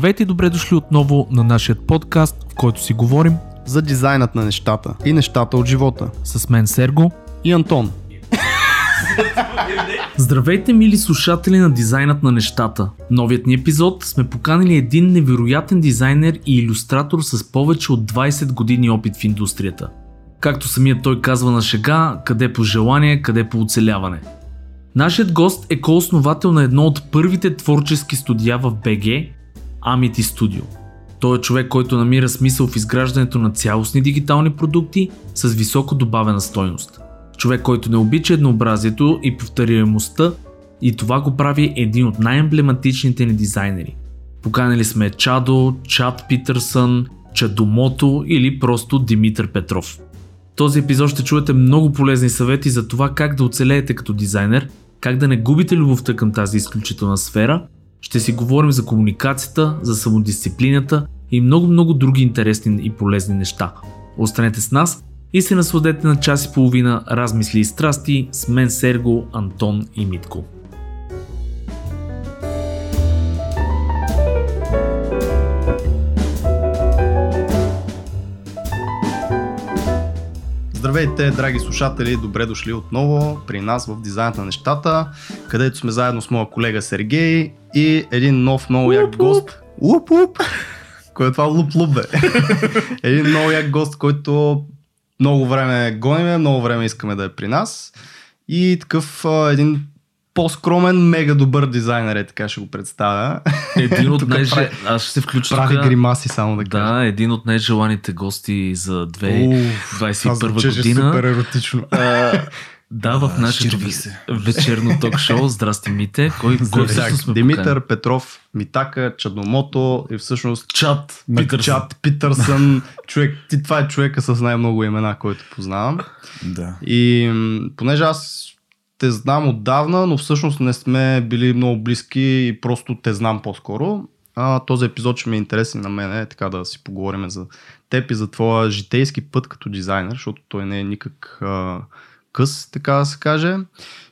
Здравейте и добре дошли отново на нашия подкаст, в който си говорим за дизайнът на нещата и нещата от живота. с мен Серго. И Антон. Здравейте, мили слушатели на дизайнът на нещата. В новият ни епизод сме поканили един невероятен дизайнер и иллюстратор с повече от 20 години опит в индустрията. Както самият той казва на шега, къде по желание, къде по оцеляване. Нашият гост е коосновател на едно от първите творчески студия в БГ, Amity Studio. Той е човек, който намира смисъл в изграждането на цялостни дигитални продукти с високо добавена стойност. Човек, който не обича еднообразието и повторяемостта и това го прави един от най-емблематичните ни дизайнери. Поканали сме Чадо, Чад Питърсън, Чадомото или просто Димитър Петров. Този епизод ще чуете много полезни съвети за това как да оцелеете като дизайнер, как да не губите любовта към тази изключителна сфера. Ще си говорим за комуникацията, за самодисциплината и много-много други интересни и полезни неща. Останете с нас и се насладете на час и половина размисли и страсти с мен Серго, Антон и Митко. Здравейте, драги слушатели, добре дошли отново при нас в Дизайнът на нещата, където сме заедно с моя колега Сергей и един нов много як гост. Уп, уп! Кой е това луп луп бе? един много як гост, който много време гоним, много време искаме да е при нас. И такъв един по-скромен, мега добър дизайнер е, така ще го представя. Един от най прави- Аз ще се включа Прави тук. гримаси само да кажа. Да, един от най-желаните гости за Уф, това 2021 звучеше година. супер еротично. А, да, в нашето вечерно ток-шоу. Здрасти, Мите. Кой, кой всъщност сме Димитър поканили? Петров, Митака, Чадомото и всъщност Чат. Питърсън. Чат Питърсън. човек, ти, това е човека с най-много имена, който познавам. Да. И понеже аз те знам отдавна, но всъщност не сме били много близки и просто те знам по-скоро. А, този епизод ще ми е интересен на мен, е, така да си поговорим за теб и за твоя житейски път като дизайнер, защото той не е никак а, къс, така да се каже.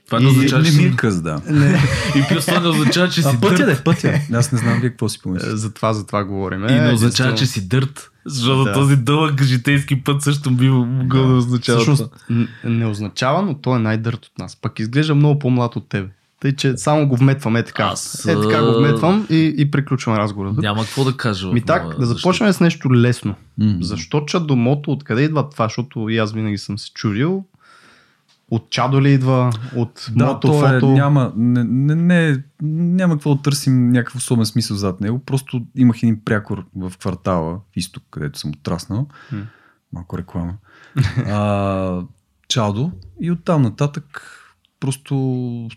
Това не означава, че не ми е къс, да. Не, И плюс това не означава, че си А пътя дърт. де, пътя. Аз не знам вие какво си помислите. за това, за това говорим. И не означава, Единствено- че си дърт. Защото Да. този дълъг житейски път също би могъл да, означава Всъщност това. н- не означава, но той е най-дърт от нас. Пък изглежда много по-млад от тебе. Тъй, че само го вметвам е така. Аз, Е така го вметвам и, и приключвам разговора. Няма какво да кажа. Ми так, моя да започнем с нещо лесно. М. Защо чадомото? Откъде идва това? Защото и аз винаги съм се чудил. От чадо ли идва? От Да, мото то е, фото? няма, не, не, не, няма какво да търсим някакъв особен смисъл зад него. Просто имах един прякор в квартала, в изток, където съм отраснал. М. Малко реклама. а, чадо. И оттам нататък просто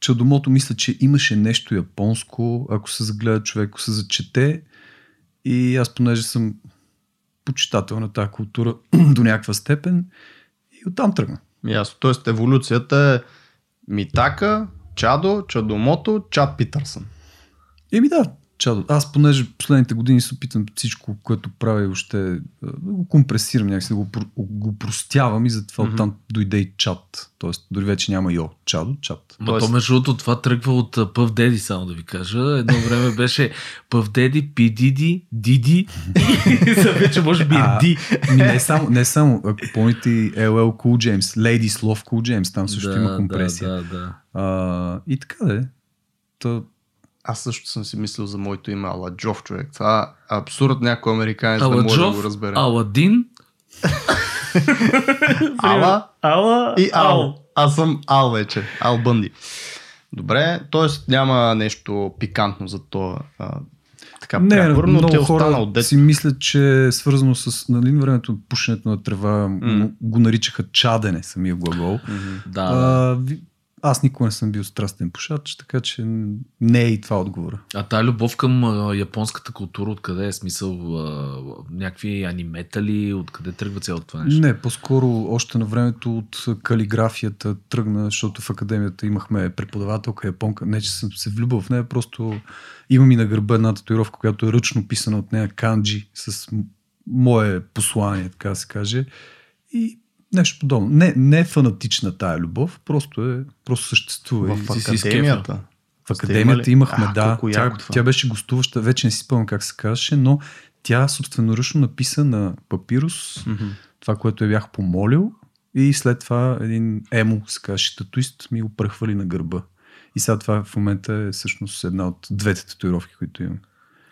чадомото мисля, че имаше нещо японско, ако се загледа човек, ако се зачете. И аз понеже съм почитател на тази култура до някаква степен и оттам тръгна. Ясно. Тоест еволюцията е Митака, Чадо, Чадомото, Чад Питърсън. Еми да, чадо. Аз понеже последните години се опитам всичко, което правя, още да го компресирам някакси, да го, го простявам и затова Мгм. оттам дойде и чат. Тоест, дори вече няма йо. Чадо, чат. Ма Тоест- то между другото това тръгва от Пъв Деди, само да ви кажа. Едно време беше Пъв Деди, Пи Диди, Диди. И вече може би е А, Ди. Не само, не само, ако помните LL Cool James, Ladies Love Cool James, там също има компресия. Да, да, да. А, и така да е. Та, Аз също съм си мислил за моето име Аладжов, човек. Това е абсурд някой американец да може да Аладжов, го разбере. Аладин. Ала Ала и Ал. Аз съм Ал вече. Ал Бънди. Добре, т.е. няма нещо пикантно за това. Така, не, прякор, но е много хора останал от си мислят, че е свързано с нали, времето пушенето на трева, м- го наричаха чадене, самия глагол. Да, да. А, аз никога не съм бил страстен пушач, така че не е и това отговора. А тази любов към а, японската култура, откъде е смисъл? А, някакви анимета ли? Откъде тръгва цялото това нещо? Не, по-скоро още на времето от калиграфията тръгна, защото в академията имахме преподавателка японка. Не, че съм се влюбил в нея, просто имам и на гърба една татуировка, която е ръчно писана от нея канджи с мое послание, така да се каже. И нещо подобно. Не, не е фанатична тая любов, просто е, просто съществува. В и- академията. В академията имахме, А, да. Тя, яко тя беше гостуваща, вече не си спомням как се казваше, но тя собственоръчно написа на папирус Мгм. това, което я бях помолил и след това един емо, се казваше, татуист, ми го прехвали на гърба. И сега това в момента е всъщност една от двете татуировки, които имам.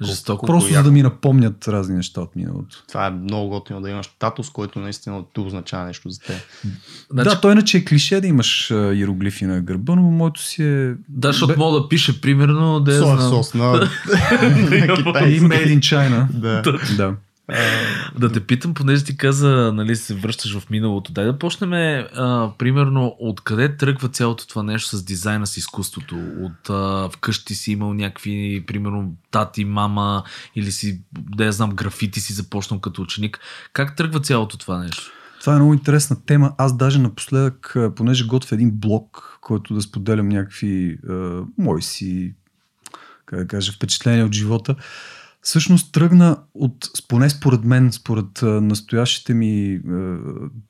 Жестоко. Просто за да ми напомнят разни неща от миналото. Това е много готино да имаш татус, който наистина ти означава нещо за теб. Значи, Да, той иначе е клише да имаш иероглифи на гърба, но моето си е... да, защото Бе- мога да пише примерно да я Соев знам. сос на, на И китайски. Made in China. Да. да. Да те питам, понеже ти каза, нали, се връщаш в миналото. Дай да почнем, а, примерно, откъде тръгва цялото това нещо с дизайна с изкуството? От а, вкъщи си имал някакви, примерно, тати, мама или си, да я знам, графити си започнал като ученик. Как тръгва цялото това нещо? Това е много интересна тема. Аз даже напоследък, понеже готвя един блог, който да споделям някакви а, мои си, как да кажа, впечатления от живота, всъщност тръгна от, поне според мен, според настоящите ми а,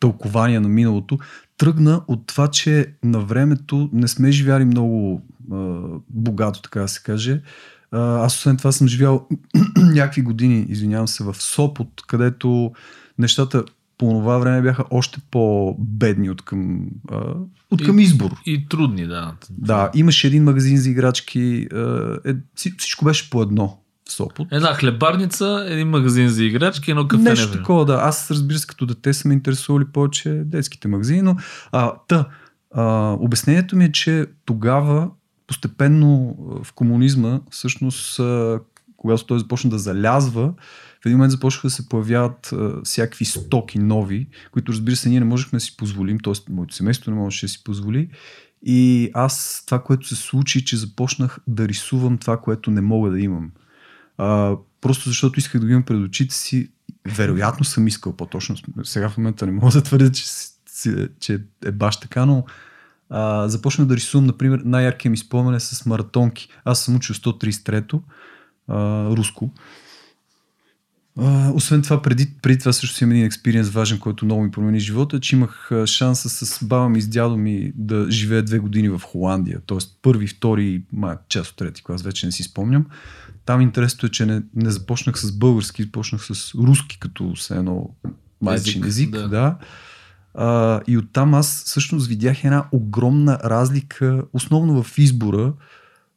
тълкования на миналото, тръгна от това, че на времето не сме живяли много а, богато, така да се каже. Аз освен това съм живял някакви години, извинявам се, в Сопот, където нещата по това време бяха още по-бедни от към, а, от към И- избор. И трудни, да. Да, имаше един магазин за играчки, а, е, вси- всичко беше по едно Сопот. Една хлебарница, един магазин за играчки, едно кафе. Нещо такова, да. Аз разбира се, като дете са ме интересували повече детските магазини, но а, та, а, обяснението ми е, че тогава постепенно в комунизма, всъщност, а, когато той започна да залязва, в един момент започнаха да се появяват а, всякакви стоки нови, които разбира се ние не можехме да си позволим, т.е. моето семейство не можеше да си позволи. И аз това, което се случи, че започнах да рисувам това, което не мога да имам. Просто защото исках да го имам пред очите си. Вероятно съм искал по-точно. Сега в момента не мога да твърдя, че, че е баш така, но а, започнах да рисувам, например, най-яркият ми спомен е с маратонки. Аз съм учил 133-то, а, руско. А, освен това, преди, преди това също си имам един експириенс важен, който много ми промени живота, че имах шанса с баба ми и с дядо ми да живея две години в Холандия. Тоест първи, втори, ма, част от трети клас, вече не си спомням. Там интересното е, че не, не започнах с български, започнах с руски, като се едно майчин Език, да. да. А, и оттам аз всъщност видях една огромна разлика, основно в избора,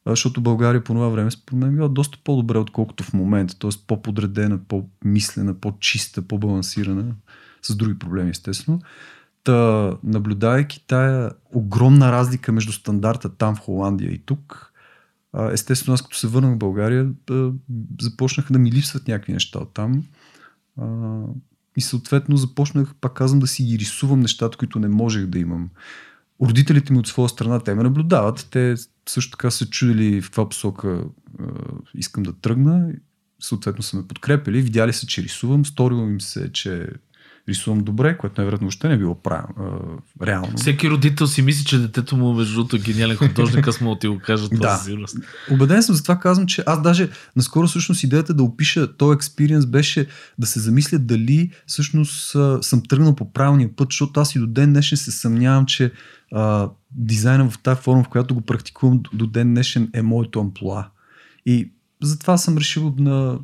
защото България по това време според мен е била доста по-добре, отколкото в момента. Т.е. по-подредена, по-мислена, по-чиста, по-балансирана, с други проблеми, естествено. Та, наблюдавайки тая огромна разлика между стандарта там в Холандия и тук, естествено, аз като се върнах в България, започнаха да ми липсват някакви неща от там. И съответно започнах, пак казвам, да си ги рисувам нещата, които не можех да имам. Родителите ми от своя страна, те ме наблюдават. Те също така са чудили в каква посока искам да тръгна. Съответно са ме подкрепили. Видяли са, че рисувам. Сторило им се, че рисувам добре, което най-вероятно въобще не е било правилно, а, реално. Всеки родител си мисли, че детето му между другото е гениален художник, аз мога да ти го кажа това Да. Обеден съм, затова казвам, че аз даже наскоро всъщност идеята да опиша този експириенс беше да се замисля дали всъщност съм тръгнал по правилния път, защото аз и до ден днешен се съмнявам, че а, дизайна в тази форма, в която го практикувам до, до ден днешен е моето амплуа. И затова съм решил на,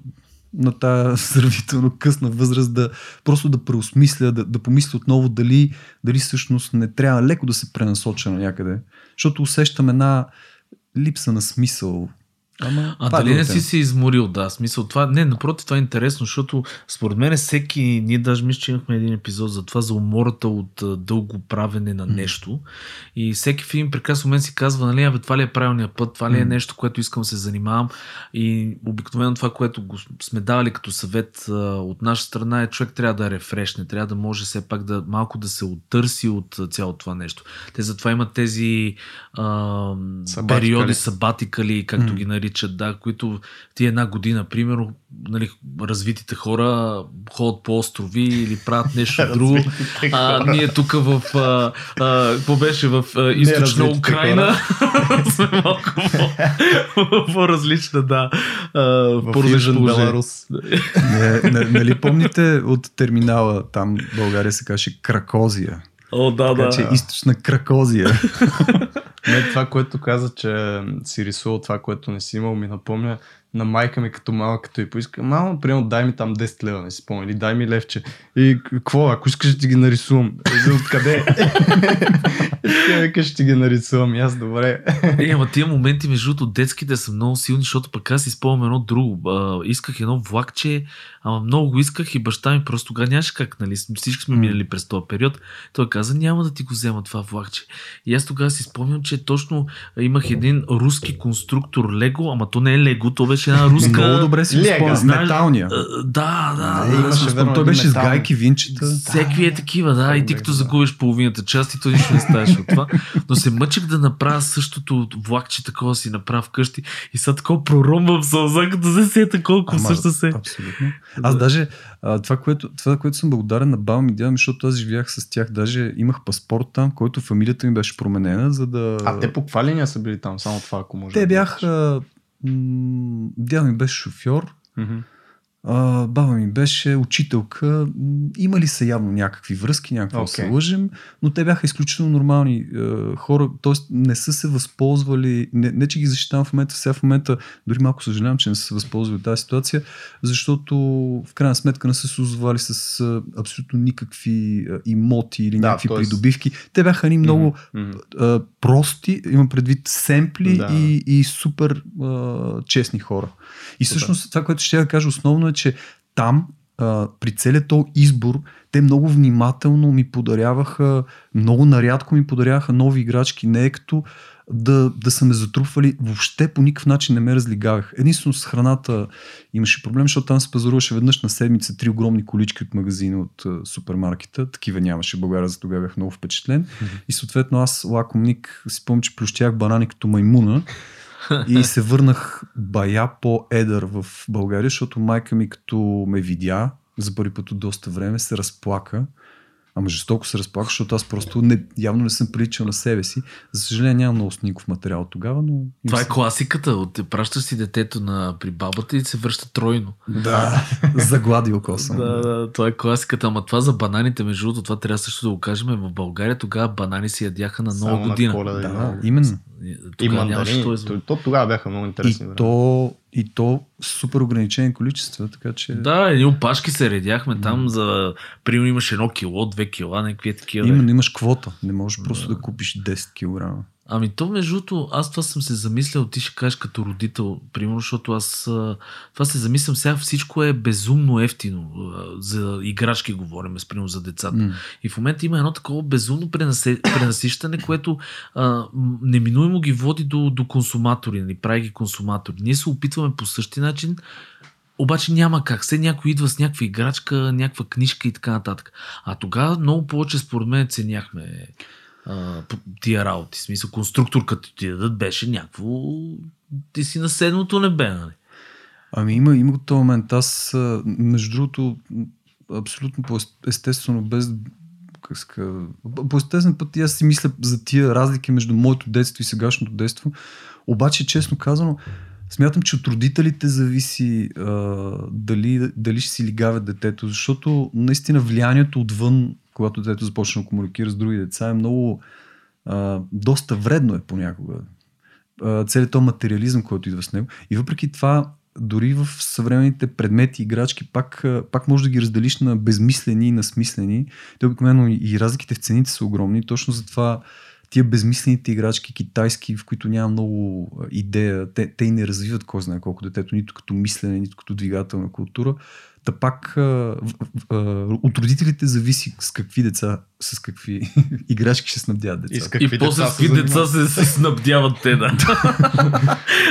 на тая сравнително късна възраст да просто да преосмисля, да, да помисля отново дали, дали всъщност не трябва леко да се пренасоча на някъде. Защото усещам една липса на смисъл. Ама, А е дали не си се изморил, да, смисъл това, не, напротив, това е интересно, защото според мен всеки, ние даже мисля, че имахме един епизод за това, за умората от дълго правене на нещо. И всеки в един прекрасен момент си казва, нали, абе, това ли е правилният път, това ли е нещо, което искам да се занимавам. И обикновено това, което го сме давали като съвет а, от наша страна е, човек трябва да рефрешне, трябва да може все пак да малко да се оттърси от цялото това нещо. Те затова имат тези а, Сабатикали. периоди, сабатикали, както ги наричат, да, които ти една година, примерно, нали, развитите хора ходят по острови или правят нещо друго. А, ние тук в, а, а, какво беше, в а, източна Украина сме малко по- по-различна, да. А, в Южен. Беларус. Нали помните от терминала, там в България се каже Кракозия. О, да, Така да. че източна Кракозия. Не, това, което каза, че си рисувал това, което не си имал, ми напомня на майка ми като малък, като и поиска, мамо, примерно дай ми там 10 лева, не си спомня, или дай ми левче. И какво, ако искаш да ти ги нарисувам? И откъде? и така вика, ще ти ги нарисувам, и аз добре. Е, ама тия моменти, между другото, детските са много силни, защото пък аз си спомням едно друго. А, исках едно влакче, ама много го исках и баща ми просто тогава нямаше как, нали? Всички сме минали през този период. Той каза, няма да ти го взема това влакче. И аз тогава си спомням, че точно имах един руски конструктор Лего, ама то не е Лего, то беше една руска... Много добре си го Лега, спомням. знаеш, Металния. Да, да. Не, да. имаше верно Той беше с гайки, винчета. Всеки е такива, да. И ти като загубиш половината част и то нищо не ставаш от това. Но се мъчих да направя същото влакче, такова си направя вкъщи. И сега такова проромвам сълза, като се сета колко също се. Абсолютно. Аз даже а, това, което, това, което съм благодарен на баба ми дядо защото аз живях с тях, даже имах паспорт там, който фамилията ми беше променена, за да... А те по каква линия са били там? Само това, ако може. те да бяха... м, Дядо ми беше шофьор, кажеш. А, баба ми беше учителка. Имали са явно някакви връзки, някакво okay. се лъжем, но те бяха изключително нормални е, хора, т.е. не са се възползвали, не, не че ги защитавам в момента, сега в момента дори малко съжалявам, че не са се възползвали от тази ситуация, защото в крайна сметка не са се озовали с а, абсолютно никакви а, имоти или Да, някакви придобивки. Те бяха ни много Мгм. а, прости, имам предвид семпли Да. и, и супер а, честни хора. И всъщност това, което ще я кажа основно е, че там а, при целият този избор те много внимателно ми подаряваха, много нарядко ми подаряваха нови играчки, не е като да, да са ме затрупвали, въобще по никакъв начин не ме разлигавах. Единствено с храната имаше проблем, защото там се пазаруваше веднъж на седмица три огромни колички от магазина от а, супермаркета. Такива нямаше в България, за тогава бях много впечатлен. И съответно аз, лакомник, си помня, че плющях банани като маймуна и се върнах бая по-едър в България, защото майка ми като ме видя за първи път от доста време, се разплака. Ама жестоко се разплака, защото аз просто не, явно не съм приличал на себе си. За съжаление нямам много снимков материал тогава, но... Това е класиката. От, пращаш си детето на, при бабата и се връща тройно. Да, загладил коса. Да, да, това е класиката. Ама това за бананите, между другото, това трябва също да го кажем. В България тогава банани се ядяха на нова на година. Коледа и Да, именно. И Тогава нямаше мандарини. То, то тогава бяха много интересни. И то, и то супер ограничени количества, така че... Да, едни опашки се редяхме там за... Примерно имаш едно кило, две кила, някакви такива. Именно имаш квота. Не можеш просто да купиш 10 кг. Ами то, между другото, аз това съм се замислял, ти ще кажеш като родител, примерно, защото аз това се замислям сега, всичко е безумно ефтино. За играчки говорим, примерно за децата. М. И в момента има едно такова безумно пренасе, пренасищане, което а, неминуемо ги води до, до консуматори, нали, прави ги консуматори. Ние се опитваме по същия начин, обаче няма как. Все някой идва с някаква играчка, някаква книжка и така нататък. А тогава много повече според мен ценяхме тия работи. В смисъл, конструктор като ти дадат беше някакво... Ти си на седмото небе, нали? Ами има, има го този момент. Аз, между другото, абсолютно по естествено, без по естествен път аз си мисля за тия разлики между моето детство и сегашното детство. Обаче, честно казано, смятам, че от родителите зависи а, дали, дали ще си лигавят детето, защото наистина влиянието отвън, когато детето започне да комуникира с други деца, е много а, доста вредно е понякога а, целият този материализъм, който идва с него. И въпреки това, дори в съвременните предмети, играчки, пак, пак може да ги разделиш на безмислени и на смислени. Те обикновено и- разликите в цените са огромни. Точно затова тия безмислените играчки, китайски, в които няма много идея, те, те и не развиват кой знае колко детето, нито като мислене, нито като двигателна култура. Та пак а, а, от родителите зависи с какви деца, с какви играчки ще снабдяват И с какви и после деца с какви се деца се, се снабдяват те, да.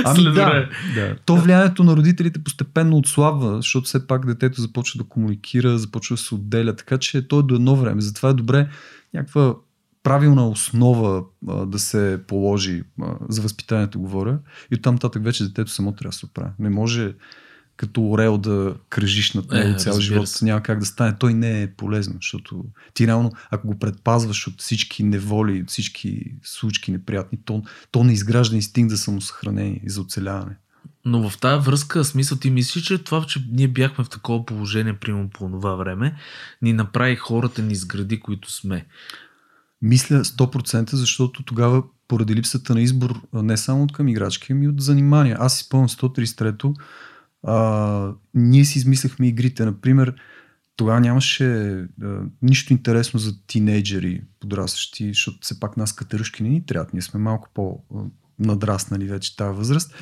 Ами След да, да. То влиянието на родителите постепенно отслабва, защото все пак детето започва да комуникира, започва да се отделя, така че то е до едно време. Затова е добре някаква правилна основа а, да се положи а, за възпитанието, говоря. И оттам нататък вече детето само трябва да се оправи. Не може като орел да кръжиш над него Е, е, цял живот. се. Няма как да стане. Той не е полезно, защото ти реално, ако го предпазваш от всички неволи, от всички случки неприятни, то, то не изгражда инстинкт за самосъхранение и за оцеляване. Но в тази връзка, смисъл ти мислиш, че това, че ние бяхме в такова положение, примерно по това време, ни направи хората, ни изгради, които сме. Мисля 100%, защото тогава поради липсата на избор не само от към играчки, ами от занимания. Аз си спомням 133-то, а, ние си измисляхме игрите. Например, тогава нямаше а, нищо интересно за тинейджери, подрастващи, защото все пак нас катерушки не ни трябва. Ние сме малко по-надраснали вече тази възраст.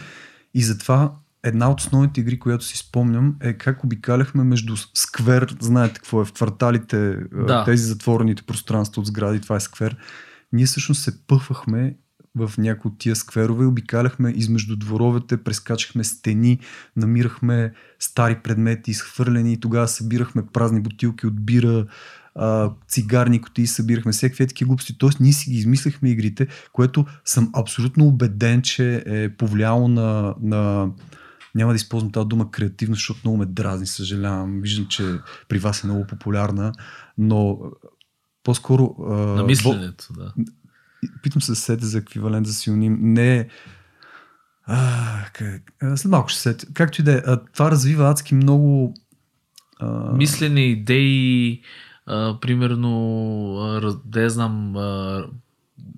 И затова една от основните игри, която си спомням е как обикаляхме между сквер, знаете какво е, в кварталите, Да. тези затворените пространства от сгради, това е сквер. Ние всъщност се пъхвахме в някои от тия скверове, обикаляхме измежду дворовете, прескачахме стени, намирахме стари предмети, изхвърлени тогава събирахме празни бутилки от бира, цигарни кутии, събирахме всякакви такива глупости. Тоест ние си ги измисляхме игрите, което съм абсолютно убеден, че е повлияло на, на няма да използвам тази дума креативност, защото много ме дразни, съжалявам. Виждам, че при вас е много популярна, но по-скоро... На мисленето, да. Питам се да се сетя за еквивалент за синоним. Не. А, как... След малко ще се сетя. Както и да е, това развива адски много... А... Мислене, идеи, а, примерно, а, да я знам, а,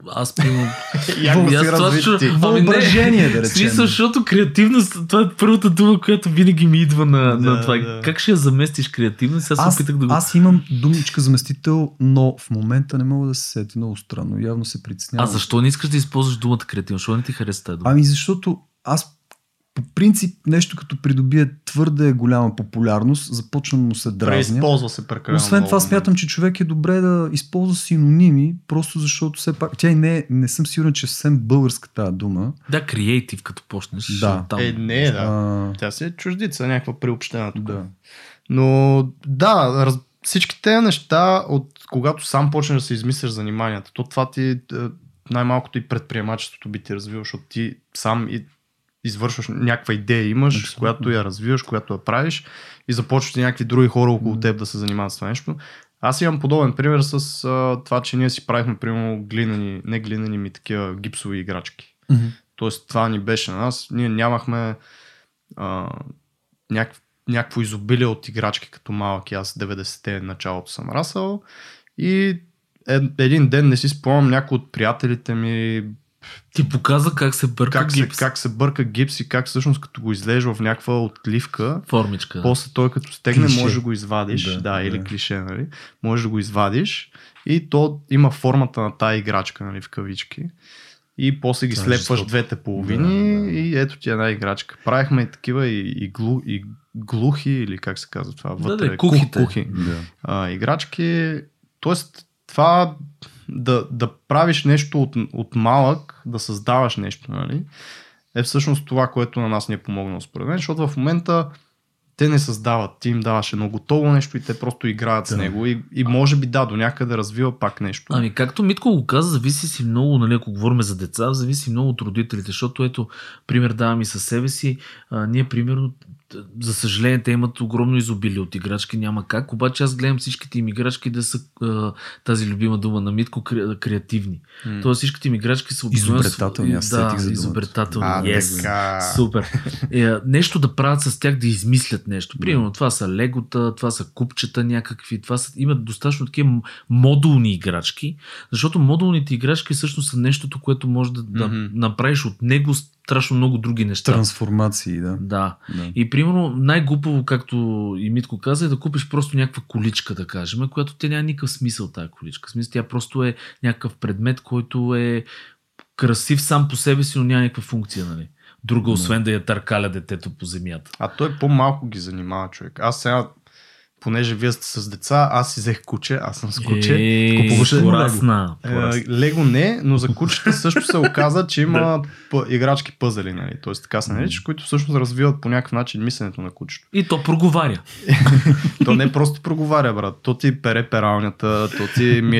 аз примерно... Як го И аз това? Ами не, Въображение, да речем. смисъл, защото креативност, това е първата дума, която винаги ми идва на, Да, на това. да. Как ще я заместиш креативност? Аз, Аз, опитах да го... аз имам думичка заместител, но в момента не мога да се сетя много странно. Явно се А притеснявам. защо не искаш да използваш думата креативност? Защо не ти хареса тази дума? Ами защото аз по принцип нещо като придобие твърде голяма популярност, започвам да му се дразня. Преизползва се прекалено Освен много, това смятам, че човек е добре да използва синоними, просто защото все пак тя и не, е- не съм сигурен, че е съвсем българска тази дума. Да, креатив, като почнеш. Да. Там. Е, не, да. А, Тя си е чуждица, някаква приобщена тук. да. Но да, раз, всички тези неща, от когато сам почнеш да се измисляш заниманията, то това ти е, най-малкото и предприемачеството би ти развива, защото ти сам и извършваш някаква идея имаш, Абсолютно. която я развиваш, която я правиш и започваш и някакви други хора около теб да се занимават с това нещо. Аз имам подобен пример с а, това, че ние си правихме, примерно, глинани, не глинани ми такива гипсови играчки. Мгм. Тоест това ни беше на нас. Ние нямахме а, някакво, някакво изобилие от играчки като малък. Аз 90-те началото съм расъл. И е, един ден не си спомням някой от приятелите ми Ти показа как се бърка как се, гипс. как се бърка гипс и как всъщност като го излежа в някаква отливка, Формичка. после той като стегне Клише. може да го извадиш. Да, Да, да, или да. клише, нали? Може да го извадиш и то има формата на тая играчка, нали, в кавички. И после ги Това е слепваш жестоко. двете половини Да, да. и ето ти една играчка. Правихме и такива и, и, глу, и глухи, или как се казва това? Да, Вътре, да, кухите. кухи Да. а, играчки. Тоест, това да, да правиш нещо от, от малък, да създаваш нещо, нали? Е всъщност това, което на нас ни е помогнало според мен, защото в момента те не създават, ти им даваш едно готово нещо и те просто играят с Да. него и, и може би да, до някъде развива пак нещо. Ами както Митко го каза, зависи си много, нали, ако говорим за деца, зависи много от родителите, защото ето, пример давам и със себе си, а, ние примерно, за съжаление, те имат огромно изобилие от играчки, няма как, обаче аз гледам всичките им играчки да са а, тази любима дума на Митко, кре, креативни. М. Тоест всичките им играчки са обикновено Изобретателни, аз Да, за изобретателни. а, yes. така. Супер. Е, нещо да правят с тях, да измислят нещо. Примерно, това са легота, това са купчета някакви, това са, имат достатъчно такива модулни играчки, защото модулните играчки всъщност са нещото, което може да, да Мгм. направиш от него страшно много други неща. Трансформации, да. Да. да. И примерно най-глупаво, както и Митко каза, е да купиш просто някаква количка, да кажем, която те няма никакъв смисъл тази количка. В смисъл, тя просто е някакъв предмет, който е красив сам по себе си, но няма никаква функция, нали? Друга, Да. освен да я търкаля детето по земята. А той по-малко ги занимава човек. Аз сега, понеже вие сте с деца, аз си взех куче, аз съм с куче. Е, Купуваш ли порасна. Порасна. Лего не, но за кучета също се оказа, че има п- играчки пъзели, нали? Тоест така се наричаш, които всъщност развиват по някакъв начин мисленето на кучето. И то проговаря. То не просто проговаря, брат. То ти пере пералнята, то ти.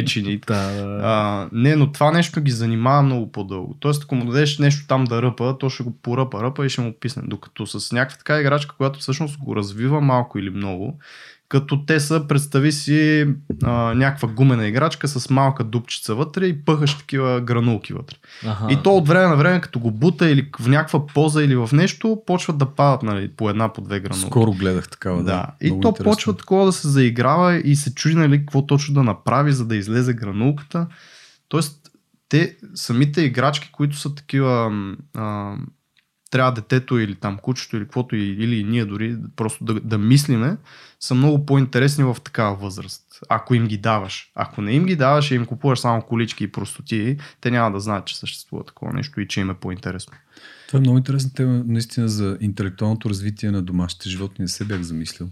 Да. А, не, но това нещо ги занимава много по-дълго. Тоест, ако му дадеш нещо там да ръпа, то ще го поръпа, ръпа и ще му писне. Докато с някаква така играчка, която всъщност го развива малко или много, като те са, представи си а, някаква гумена играчка с малка дупчица вътре и пъхаш такива гранулки вътре. Аха. И то от време на време, като го бута или в някаква поза или в нещо, почват да падат нали, по една, по две гранулки. Скоро гледах такава. Да. Да. И Много то интересно. почва такова да се заиграва и се чуди нали, какво точно да направи, за да излезе гранулката. Тоест, те, самите играчки, които са такива, а, трябва детето или там кучето или каквото или ние дори просто да, да мислиме, са много по-интересни в такава възраст. Ако им ги даваш. Ако не им ги даваш и им купуваш само колички и простоти, те няма да знаят, че съществува такова нещо и че им е по-интересно. Това е много интересна тема наистина за интелектуалното развитие на домашните животни. Не се бях замислил.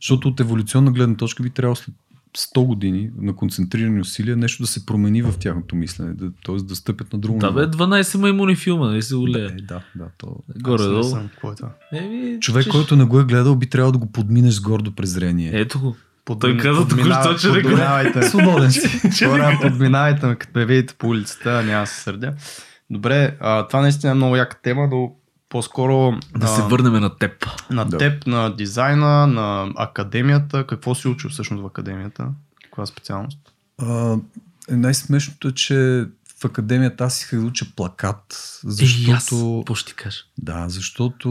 Защото от еволюционна гледна точка би трябвало след 100 години на концентрирани усилия нещо да се промени в тяхното мислене, да, т.е. да стъпят на друго Да, бе, 12 маймуни филма, нали се голея. Да, да, да, то... Горе долу. съм, какво е това? Еми, Човек, че- който не го е гледал, би трябвало да го подминеш с гордо презрение. Ето го. Подмин- Той каза току-що, че не го- подминавайте. Свободен си. Хора, подминавайте ме, като ме видите по улицата, няма да се сърдя. Добре, а, това наистина е много яка тема, но по-скоро Да а, се върнем на теб. на Да. теб, на дизайна, на академията. Какво си учил всъщност в академията? Каква специалност? А, е, най-смешното е, че в академията аз исках да уча плакат, Защото... Е, аз, ще кажа? Да, защото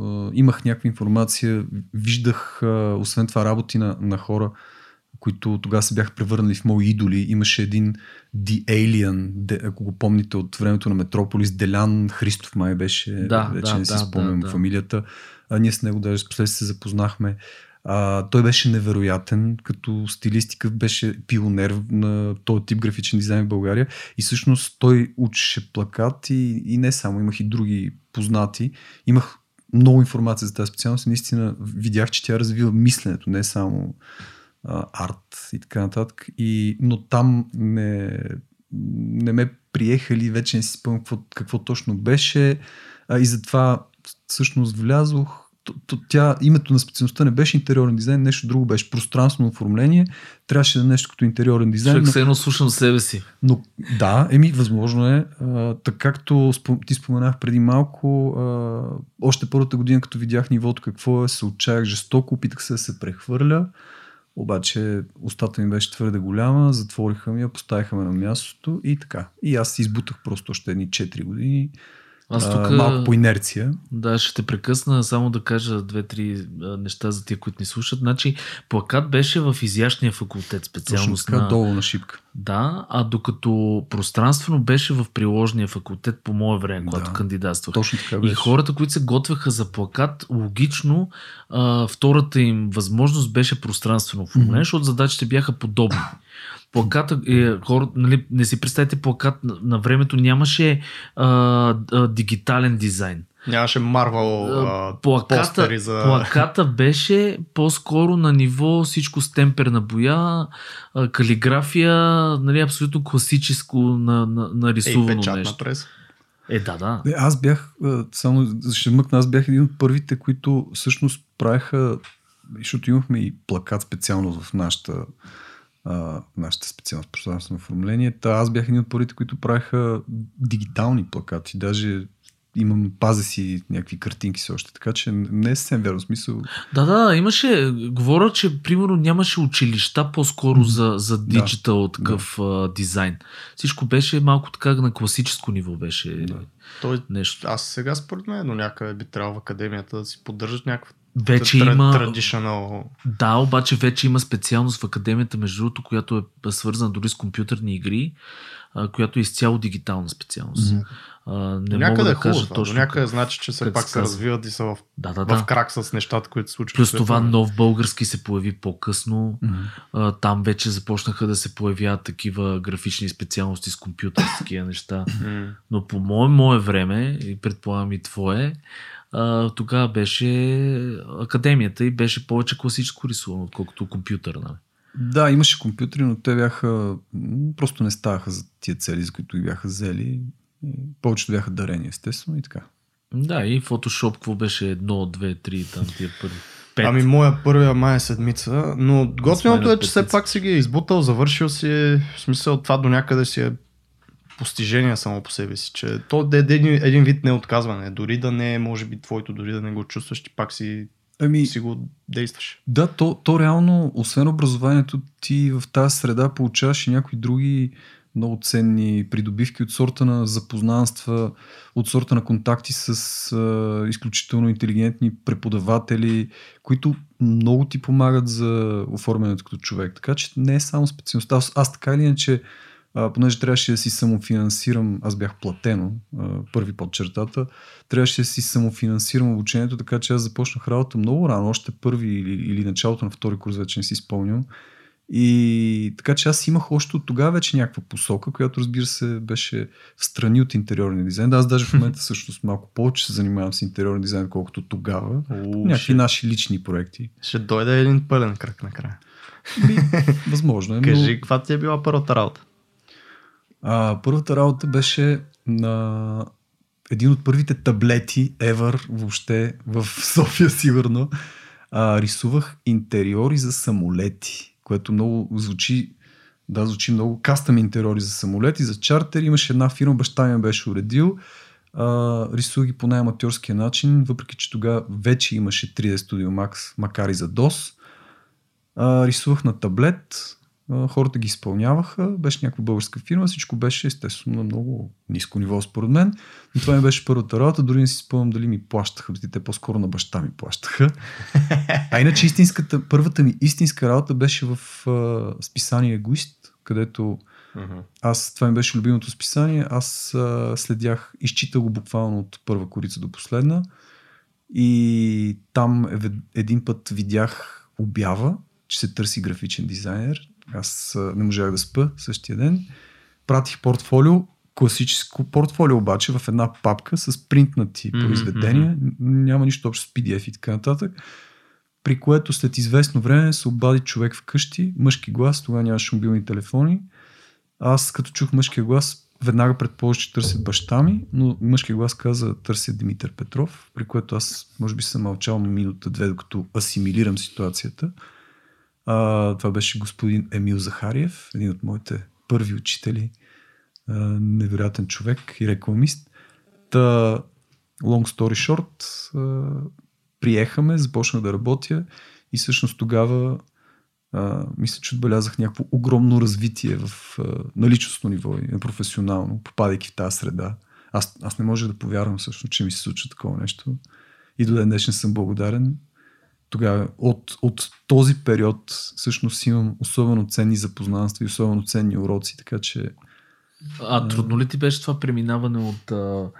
а, имах някаква информация, виждах, а, освен това, работи на, на хора, които тогава се бяха превърнали в мои идоли. Имаше един The Alien, де, ако го помните от времето на Метрополис, Делян Христов май беше, Да, вече да, не си да, спомням да, да. фамилията. А, ние с него даже с последствие се запознахме. А, той беше невероятен, като стилистика беше пионер на този тип графичен дизайн в България и всъщност той учеше плакат и, и не само, имах и други познати. Имах много информация за тази специалност и наистина видях, че тя развива мисленето, не само арт и така нататък. И, но там не, не ме приеха ли, вече не си спомням какво, какво точно беше а, и затова всъщност влязох. То, то, тя, името на специалността не беше интериорен дизайн, нещо друго беше пространствено оформление. Трябваше да е нещо като интериорен дизайн. Човек но- се едно слушам себе си. но да, еми, възможно е. А, така както спом- ти споменах преди малко, а, още първата година, като видях нивото какво е, се отчаях жестоко, опитах се да се прехвърля. Обаче устата ми беше твърде голяма, затвориха ми я, поставиха ме на мястото и така. И аз избутах просто още едни 4 години. Аз тук... малко по инерция. Да, ще те прекъсна само да кажа две-три неща за тия, които ни слушат. Значи, плакат беше в изящния факултет, Точно специалност така, на... долу на шипка. Да, а докато пространствено беше в приложния факултет по мое време, когато Да. кандидатствах. Точно така И беше. хората, които се готвеха за плакат, логично а, втората им възможност беше пространствено оформление, Мгм. защото задачите бяха подобни. Плаката, е, хора, нали, не си представете плакат, на, на времето нямаше а, а, дигитален дизайн. Нямаше Марвел а, Плаката, постери за... плаката беше по-скоро на ниво всичко с темперна боя, а, калиграфия, нали, абсолютно класическо на, на, Ей, нарисувано печатна нещо. прес. Е, да, да. Не, аз бях, само ще мъкна, аз бях един от първите, които всъщност правеха, защото имахме и плакат специално в нашата, а, нашата специалност пространствено оформление. Та аз бях един от първите, които правеха дигитални плакати. Даже имам, пазя си някакви картинки все още, така че не е съвсем вярно смисъл. Да, да, имаше. Говоря, че примерно нямаше училища по-скоро за, за Да. диджитал такъв а, дизайн. Всичко беше малко така на класическо ниво беше Да. Той, нещо. аз сега според мен до някъде би трябвало в академията да си поддържат някаква Вече има. traditional... Да, обаче вече има специалност в академията, между другото, която е свързана дори с компютърни игри, а, която е изцяло дигитална специалност. Мгм. А, не До мога някъде да е хубаво кажа. До точно. някъде значи, че все как пак се се развиват и са в, Да, да, в да. крак с нещата, които се случват. Плюс това нов български се появи по-късно. Мгм. А, там вече започнаха да се появяват такива графични специалности с компютър, с такива неща. М. Но по мое, мое време, и предполагам и твое, тогава беше академията и беше повече класическо рисувано, отколкото компютър. Нали? Да, имаше компютри, но те бяха. просто не ставаха за тия цели, за които ги бяха взели. Повечето бяха дарени, естествено, и така. Да, и Photoshop, какво беше едно, две, три, там тия първи. Пет. Ами моя първия май е седмица, но готвеното е, че все пак си ги е избутал, завършил си в смисъл това до някъде си е постижение само по себе си, че то е един, един вид неотказване, дори да не е, може би твоето, дори да не го чувстваш, ти пак си, Ами, си го действаш. да, то, то реално, освен образованието, ти в тази среда получаваш и някои други много ценни придобивки от сорта на запознанства, от сорта на контакти с а, изключително интелигентни преподаватели, които много ти помагат за оформянето като човек. Така че не е само специалността. Аз, аз така или иначе а, понеже трябваше да си самофинансирам, аз бях платено, а, първи под чертата, трябваше да си самофинансирам обучението, така че аз започнах работа много рано, още първи или, или началото на втори курс, вече не си спомням. И така че аз имах още от тогава вече някаква посока, която разбира се беше в страни от интериорния дизайн. Да, аз даже в момента всъщност малко повече се занимавам с интериорен дизайн, колкото тогава. У, Някакви ще, наши лични проекти. ще дойде един пълен кръг накрая. Би, възможно е. но- Кажи, каква ти е била първата работа? А, първата работа беше на един от първите таблети ever въобще в София сигурно. А, рисувах интериори за самолети, което много звучи да, звучи много. Кастъм интериори за самолети, за чартер. Имаше една фирма, баща ми беше уредил. А, рисувах ги по най-аматьорския начин, въпреки че тогава вече имаше 3D Studio Max, макар и за DOS. А, рисувах на таблет, хората ги изпълняваха, беше някаква българска фирма, всичко беше естествено на много ниско ниво според мен. Но това ми беше първата работа, дори не си спомням дали ми плащаха, те по-скоро на баща ми плащаха. А иначе истинската, първата ми истинска работа беше в а, списание Егоист, където аз, това ми беше любимото списание, аз а, следях, изчитах го буквално от първа корица до последна и там еве- един път видях обява, че се търси графичен дизайнер. Аз не можах да спа същия ден. Пратих портфолио, класическо портфолио обаче в една папка с принтнати Мгм, произведения. Няма нищо общо с PDF и така нататък. При което след известно време се обади човек вкъщи, мъжки глас, тогава нямаше мобилни телефони. Аз като чух мъжкия глас, веднага предположих, че търсят баща ми, но мъжкия глас каза търсят Димитър Петров, при което аз може би съм мълчал минута-две, докато асимилирам ситуацията. А, това беше господин Емил Захариев, един от моите първи учители, а, невероятен човек и рекламист. Та, long story short, а, приехаме, започнах да работя и всъщност тогава а, мисля, че отбелязах някакво огромно развитие в, а, на личностно ниво и на професионално, попадайки в тази среда. Аз, аз не можех да повярвам всъщност, че ми се случва такова нещо. И до ден днешен съм благодарен. Тогава от, от този период всъщност имам особено ценни запознанства и особено ценни уроци, така че А трудно ли ти беше това преминаване от а,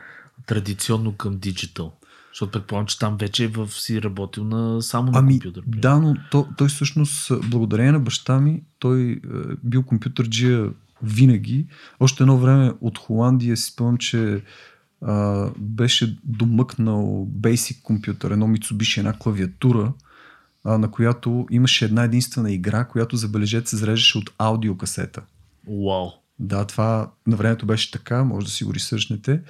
традиционно към диджитал? Защото предполагам, че там вече в, си работил на, само на Ами, компютър. примерно. да, но то, той всъщност, благодарение на баща ми, той е, бил компютърджия винаги. Още едно време от Холандия си спомням, че а, беше домъкнал Basic компютър, едно Mitsubishi, една клавиатура, а, на която имаше една единствена игра, която забележете се зареждаше от аудиокасета. Уау. Да, това на времето беше така, може да си го ресърчнете.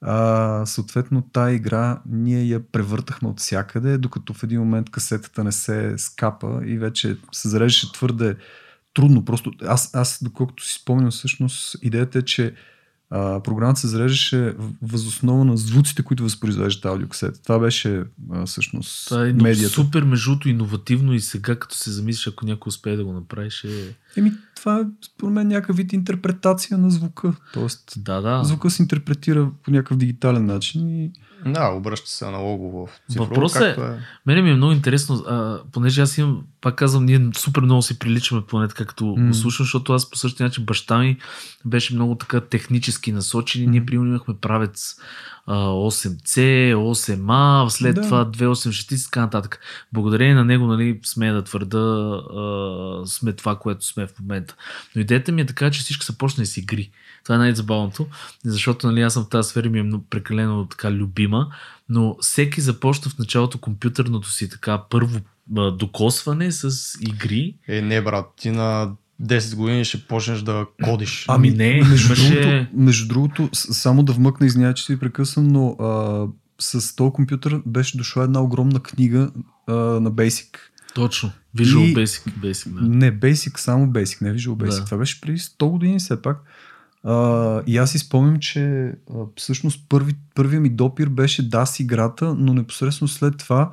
А, съответно, тая игра ние я превъртахме от всякъде, докато в един момент касетата не се скапа и вече се зареждаше твърде трудно. Просто аз, аз доколкото си спомням, всъщност идеята е, че а, програмата се зареждаше възоснова на звуците, които възпроизвеждат аудиокасета. Това беше а, всъщност Това е медията. супер между другото, иновативно и сега, като се замислиш, ако някой успее да го направи, ще... Еми, това е според мен някакъв вид интерпретация на звука. Тоест, Да, да. звука се интерпретира по някакъв дигитален начин и Да, обръща се аналогово в цифрово. Въпросът е- както е. Мене ми е много интересно, а, понеже аз имам, пак казвам, ние супер много си приличаме поне като М. го слушам, защото аз по същия начин баща ми беше много така технически насочен и ние М. примерно имахме правец а, 8C, 8A, след Да. това 286 и така нататък. Благодарение на него, нали, смея да твърда, а, сме това, което сме в момента. Но идеята ми е така, че всичко започне с игри. Това е най-забавното, защото нали, аз съм в тази сфера и ми е прекалено така любима, но всеки започна в началото компютърното си така първо докосване с игри. Е, не, брат, ти на 10 години ще почнеш да кодиш. Ами не, между, имаше- другото, между другото, само да вмъкна, извинявай, че си прекъсвам, но а, с този компютър беше дошла една огромна книга а, на Basic. Точно. Visual И- Basic. Basic да. Не Basic, само Basic, не Visual Basic. Да. Това беше преди 100 години все пак. А, и аз си спомням, че а, всъщност първи, първият ми допир беше DAS играта, но непосредствено след това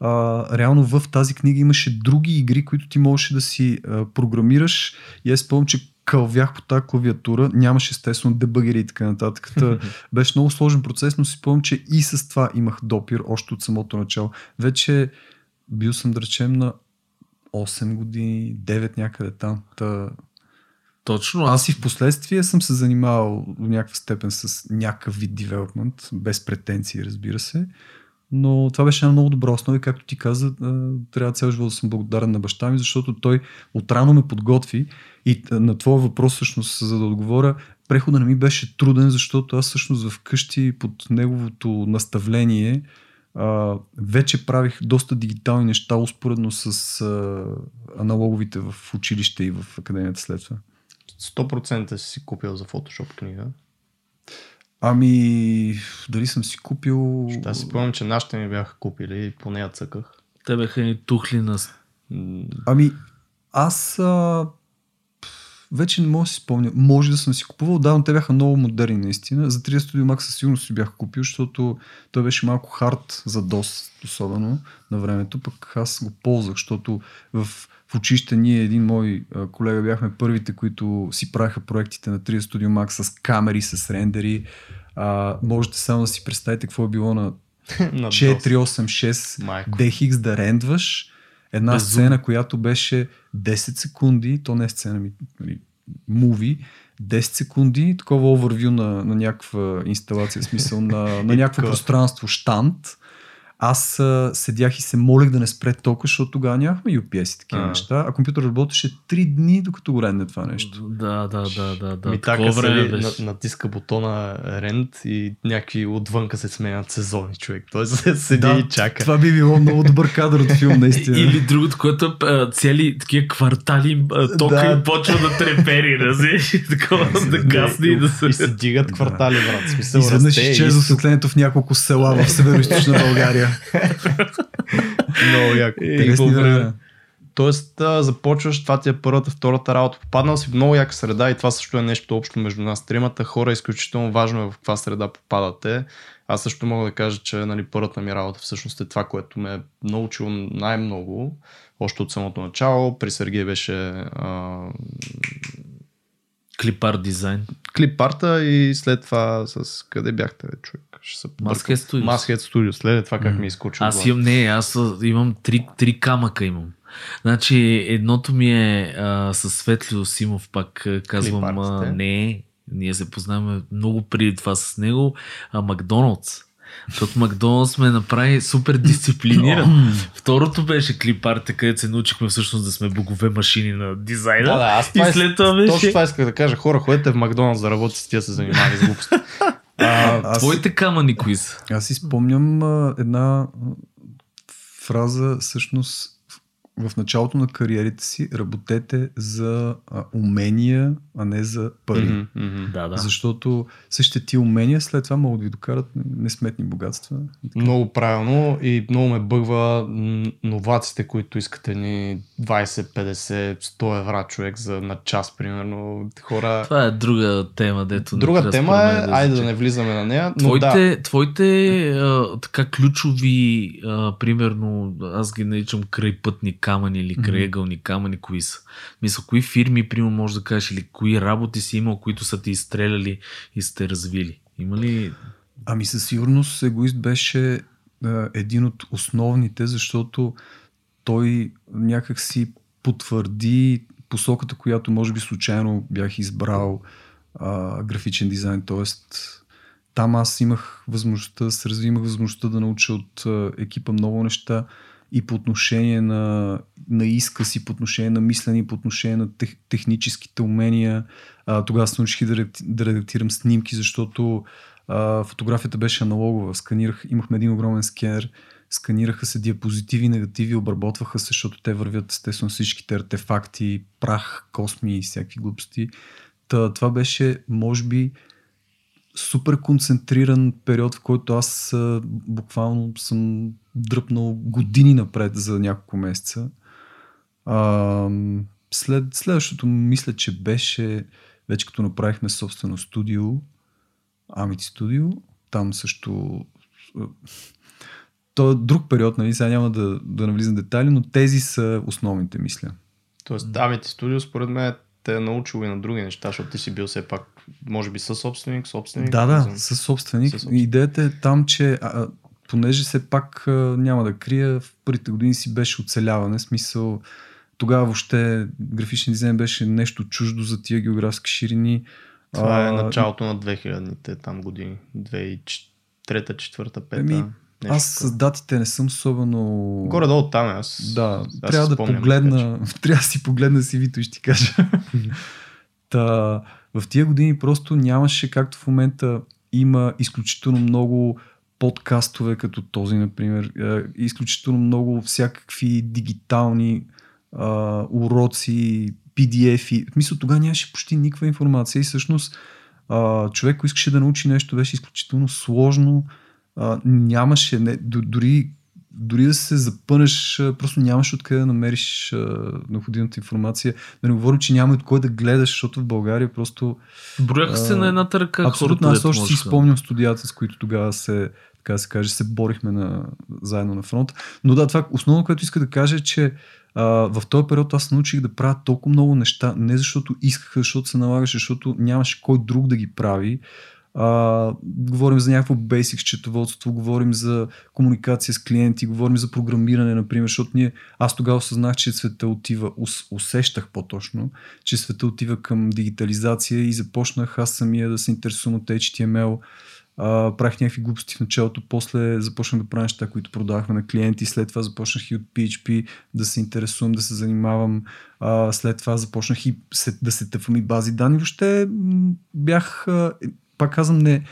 а, реално в тази книга имаше други игри, които ти можеше да си а, програмираш. И аз спомням, че кълвях по тази клавиатура, нямаше естествено дебъгери и така нататък. Та, беше много сложен процес, но си спомням, че и с това имах допир още от самото начало. Вече бил съм, да речем, на 8 години, 9 някъде там. Та, Точно. Аз и в последствие съм се занимавал до някаква степен с някакъв вид девелопмент, без претенции, разбира се. Но това беше една много добра основа и както ти каза, трябва цял живот да съм благодарен на баща ми, защото той отрано ме подготви и на твоя въпрос всъщност, за да отговоря, прехода не ми беше труден, защото аз всъщност вкъщи под неговото наставление вече правих доста дигитални неща, успоредно с аналоговите в училище и в академията след това. 100% си купил за Photoshop книга. Ами, дали съм си купил... Ще си помня, че нашите ми бяха купили и по нея цъках. Те бяха ни тухли на... Ами, аз а, вече не мога да си спомня. Може да съм си купувал, да, но те бяха много модерни наистина. За 30 Studio Max със сигурност си бях купил, защото той беше малко хард за DOS, особено на времето, пък аз го ползвах, защото в, в училище ние, един мой колега, бяхме първите, които си правиха проектите на 30 Studio Max с камери, с рендери. А, можете само да си представите какво е било на 486 DX да рендваш една Безум. сцена, която беше 10 секунди, то не е сцена ми, нали, муви, 10 секунди, такова овервю на, на някаква инсталация, смисъл на, на някакво пространство, штант аз а, седях и се молех да не спре тока, защото тогава нямахме UPS и такива а. неща, а компютър работеше 3 дни, докато го редне това нещо. Да, да, да, да. да. Ми така се беше. натиска бутона рент и някакви отвънка се сменят сезони, човек. Той се седи да, и чака. Това би било много добър кадър от филм, наистина. Или другото, което цели такива квартали тока да. и почва да трепери, разбираш? Такова да гасне и да се... И се дигат квартали, брат. Смисъл, Изведнъж изчезва осветлението в няколко села в северо България. Много яко. Интересни време. Тоест, а, започваш, това ти е първата, втората работа. Попаднал си в много яка среда и това също е нещо общо между нас. Тримата хора е изключително важно е в каква среда попадате. Аз също мога да кажа, че нали, първата ми работа всъщност е това, което ме е научило най-много. Още от самото начало. При Сергей беше а... Клипар дизайн. Клипарта и след това с къде бяхте, човек? Ще се Maskhead Studios. Maskhead Studios. След това как mm. ми е изкочи. Аз имам, не, аз имам три, три камъка имам. Значи едното ми е а, с Светлио Симов, пак казвам, а, не, ние се познаваме много преди това с него, а Макдоналдс. Защото Макдоналдс ме направи супер дисциплиниран. Второто беше клипарте, където се научихме всъщност да сме богове машини на дизайна. Да, да, аз и след това беше... Точно това исках да кажа. Хора, ходете в Макдоналдс да работите с тия се занимавали с глупости. А, аз, твоите камъни кои са? Аз си спомням а, една фраза, всъщност в началото на кариерите си работете за а, умения, а не за пари. Mm-hmm, mm-hmm. Да, да. Защото същите ти умения след това могат да ви докарат несметни богатства. Много правилно и много ме бъгва новаците, които искате ни 20, 50, 100 евра човек за на час, примерно. Хора... Това е друга тема, дето. Друга тема е, да айде да не влизаме на нея. Но твоите, да. твоите а, така ключови, а, примерно, аз ги наричам крайпътни камъни или крайъгълни камъни, кои са? Мисля, кои фирми, примерно, може да кажеш, или кои работи си имал, които са ти изстреляли и сте развили? Има ли... Ами със сигурност егоист беше а, един от основните, защото той някак си потвърди посоката, която може би случайно бях избрал а, графичен дизайн, т.е. там аз имах възможността, се развивах възможността да науча от а, екипа много неща и по отношение на, на изказ, и по отношение на мислене, по отношение на тех, техническите умения. А, тогава се научих да, да редактирам снимки, защото а, фотографията беше аналогова. Сканирах, имахме един огромен скенер, сканираха се диапозитиви, негативи, обработваха се, защото те вървят естествено всичките артефакти, прах, косми и всякакви глупости. Та, това беше, може би, супер концентриран период, в който аз а, буквално съм дръпнал години напред за няколко месеца. А, след, следващото мисля, че беше вече като направихме собствено студио, Amity Studio, там също то е друг период, нали? сега няма да, да навлизам детайли, но тези са основните, мисля. Тоест, Amity Studio според мен те е научил и на други неща, защото ти си бил все пак, може би, със собственик, собственик. Да, да, със собственик. Идеята е там, че а, понеже все пак а, няма да крия, в първите години си беше оцеляване, смисъл Тогава въобще графичен дизайн беше нещо чуждо за тия географски ширини. Това е А, началото на 2000-те там години. 2003, 4, 5. Еми, нещо Аз с датите не съм особено... Горе-долу там е, аз. Да, аз трябва си да погледна, трябва да си погледна CV-то и ще ти кажа. Та, в тия години просто нямаше, както в момента има изключително много подкастове, като този, например, е, изключително много всякакви дигитални а, уроци, PDF-и. Смисъл, тогава нямаше почти никаква информация и всъщност а, човек, който искаше да научи нещо, беше изключително сложно. А, нямаше, не, дори дори да се запънеш, просто нямаш откъде да намериш а, необходимата информация. Да не говорим, че няма от кой да гледаш, защото в България просто... Брояха се на едната ръка абсолютно, аз още си спомням студията, с които тогава се, така да се каже, се борихме на, заедно на фронт. Но да, това основно, което иска да кажа е, че а, в този период аз научих да правя толкова много неща, не защото исках, защото се налагаше, защото нямаше кой друг да ги прави. А, говорим за някакво basic счетоводство, говорим за комуникация с клиенти, говорим за програмиране, например, защото ние, аз тогава осъзнах, че света отива, ус, усещах по-точно, че света отива към дигитализация и започнах аз самия да се интересувам от HTML, а, правих някакви глупости в началото, после започнах да правя неща, които продавахме на клиенти, след това започнах и от PHP да се интересувам, да се занимавам, а, след това започнах и се, да се тъпвам и бази данни. Въобще бях, пак казвам, не,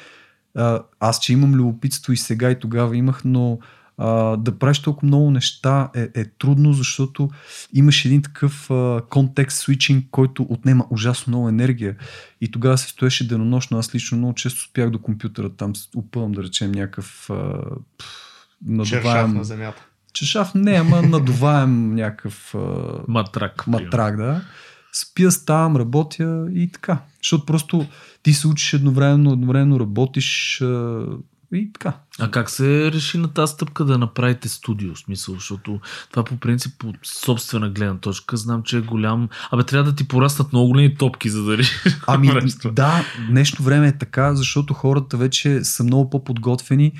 а, аз, че имам любопитство и сега и тогава имах, но а, да правиш толкова много неща е, е трудно, защото имаш един такъв а, контекст свичинг, който отнема ужасно много енергия. И тогава се стоеше денонощно. Аз лично много често спях до компютъра, там опъвам да речем някакъв а, надуваем... на земята. Чешав не, ама надуваем някакъв а, Матрак. матрак, да. Спя, ставам, работя и така. Защото просто ти се учиш едновременно, едновременно работиш и така. А как се реши на тази стъпка да направите студио? Смисъл, защото това по принцип от собствена гледна точка знам, че е голям. Абе, трябва да ти пораснат много големи топки, за да решиш. Ами да, днешно време е така, защото хората вече са много по-подготвени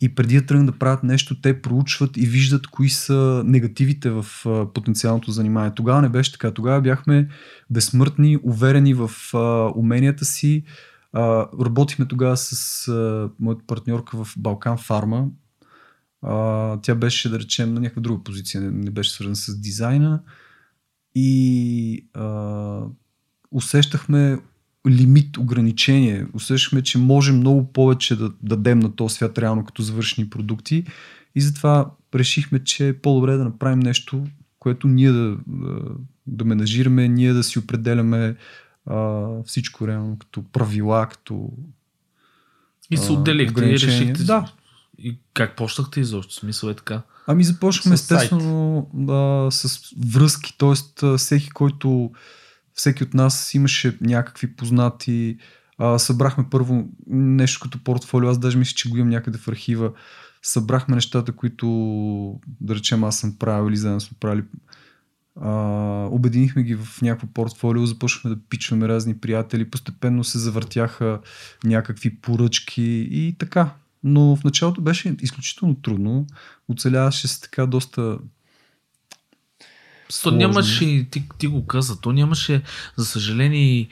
и преди да тръгнат да правят нещо, те проучват и виждат кои са негативите в потенциалното занимание. Тогава не беше така. Тогава бяхме безсмъртни, уверени в уменията си. Работихме тогава с а, моята партньорка в Балкан Фарма. Тя беше, да речем, на някаква друга позиция, не, беше свързана с дизайна. И усещахме лимит, ограничение. Усещахме, че можем много повече да дадем на този свят реално като завършени продукти. И затова решихме, че е по-добре да направим нещо, което ние да, да, да менажираме, ние да си определяме а, всичко реално като правила, като И се отделихте и решихте. Да. И как почнахте изобщо? Смисъл е така. Ами започнахме С сайт. естествено да, с връзки, т.е. всеки, който всеки от нас имаше някакви познати. А, събрахме първо нещо като портфолио, аз даже мисля, че го имам някъде в архива. Събрахме нещата, които да речем аз съм правил или заедно сме правили. А, обединихме ги в някакво портфолио, започнахме да пичваме разни приятели, постепенно се завъртяха някакви поръчки и така. Но в началото беше изключително трудно. Оцеляваше се така доста То нямаше, ти, ти го каза, то нямаше, за съжаление,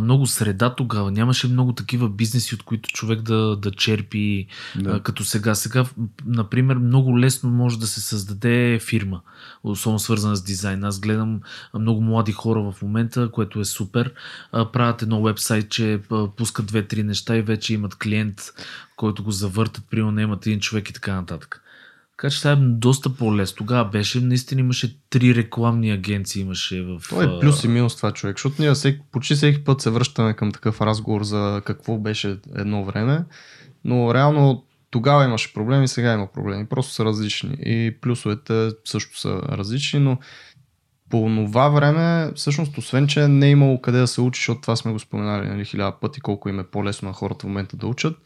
много среда тогава. Нямаше много такива бизнеси, от които човек да, да черпи Да. като сега. Сега, например, много лесно може да се създаде фирма, особено свързана с дизайн. Аз гледам много млади хора в момента, което е супер. Правят едно вебсайт, че пускат две-три неща и вече имат клиент, който го завъртат, примерно имат един човек и така нататък. Така че това е доста по-лесно. Тогава беше, наистина имаше три рекламни агенции имаше в... То е плюс и минус това човек, защото ние всеки, почти всеки път се връщаме към такъв разговор за какво беше едно време, но реално тогава имаше проблеми, сега има проблеми, просто са различни и плюсовете също са различни, но по това време, всъщност, освен, че не е имало къде да се учи, защото това сме го споменали нали, хиляда пъти, колко им е по-лесно на хората в момента да учат,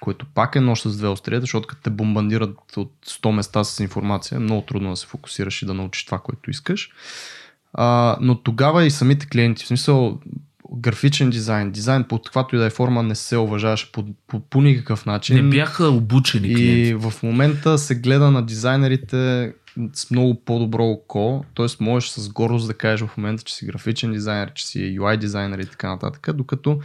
което пак е нощ с две острията, защото като те бомбандират от 100 места с информация, е много трудно да се фокусираш и да научиш това, което искаш. А, но тогава и самите клиенти, в смисъл графичен дизайн, дизайн под каквато и да е форма не се уважаваше по, по, по никакъв начин. Не бяха обучени И клиенти. в момента се гледа на дизайнерите с много по-добро око, т.е. можеш с гордост да кажеш в момента, че си графичен дизайнер, че си UI дизайнер и така нататък, докато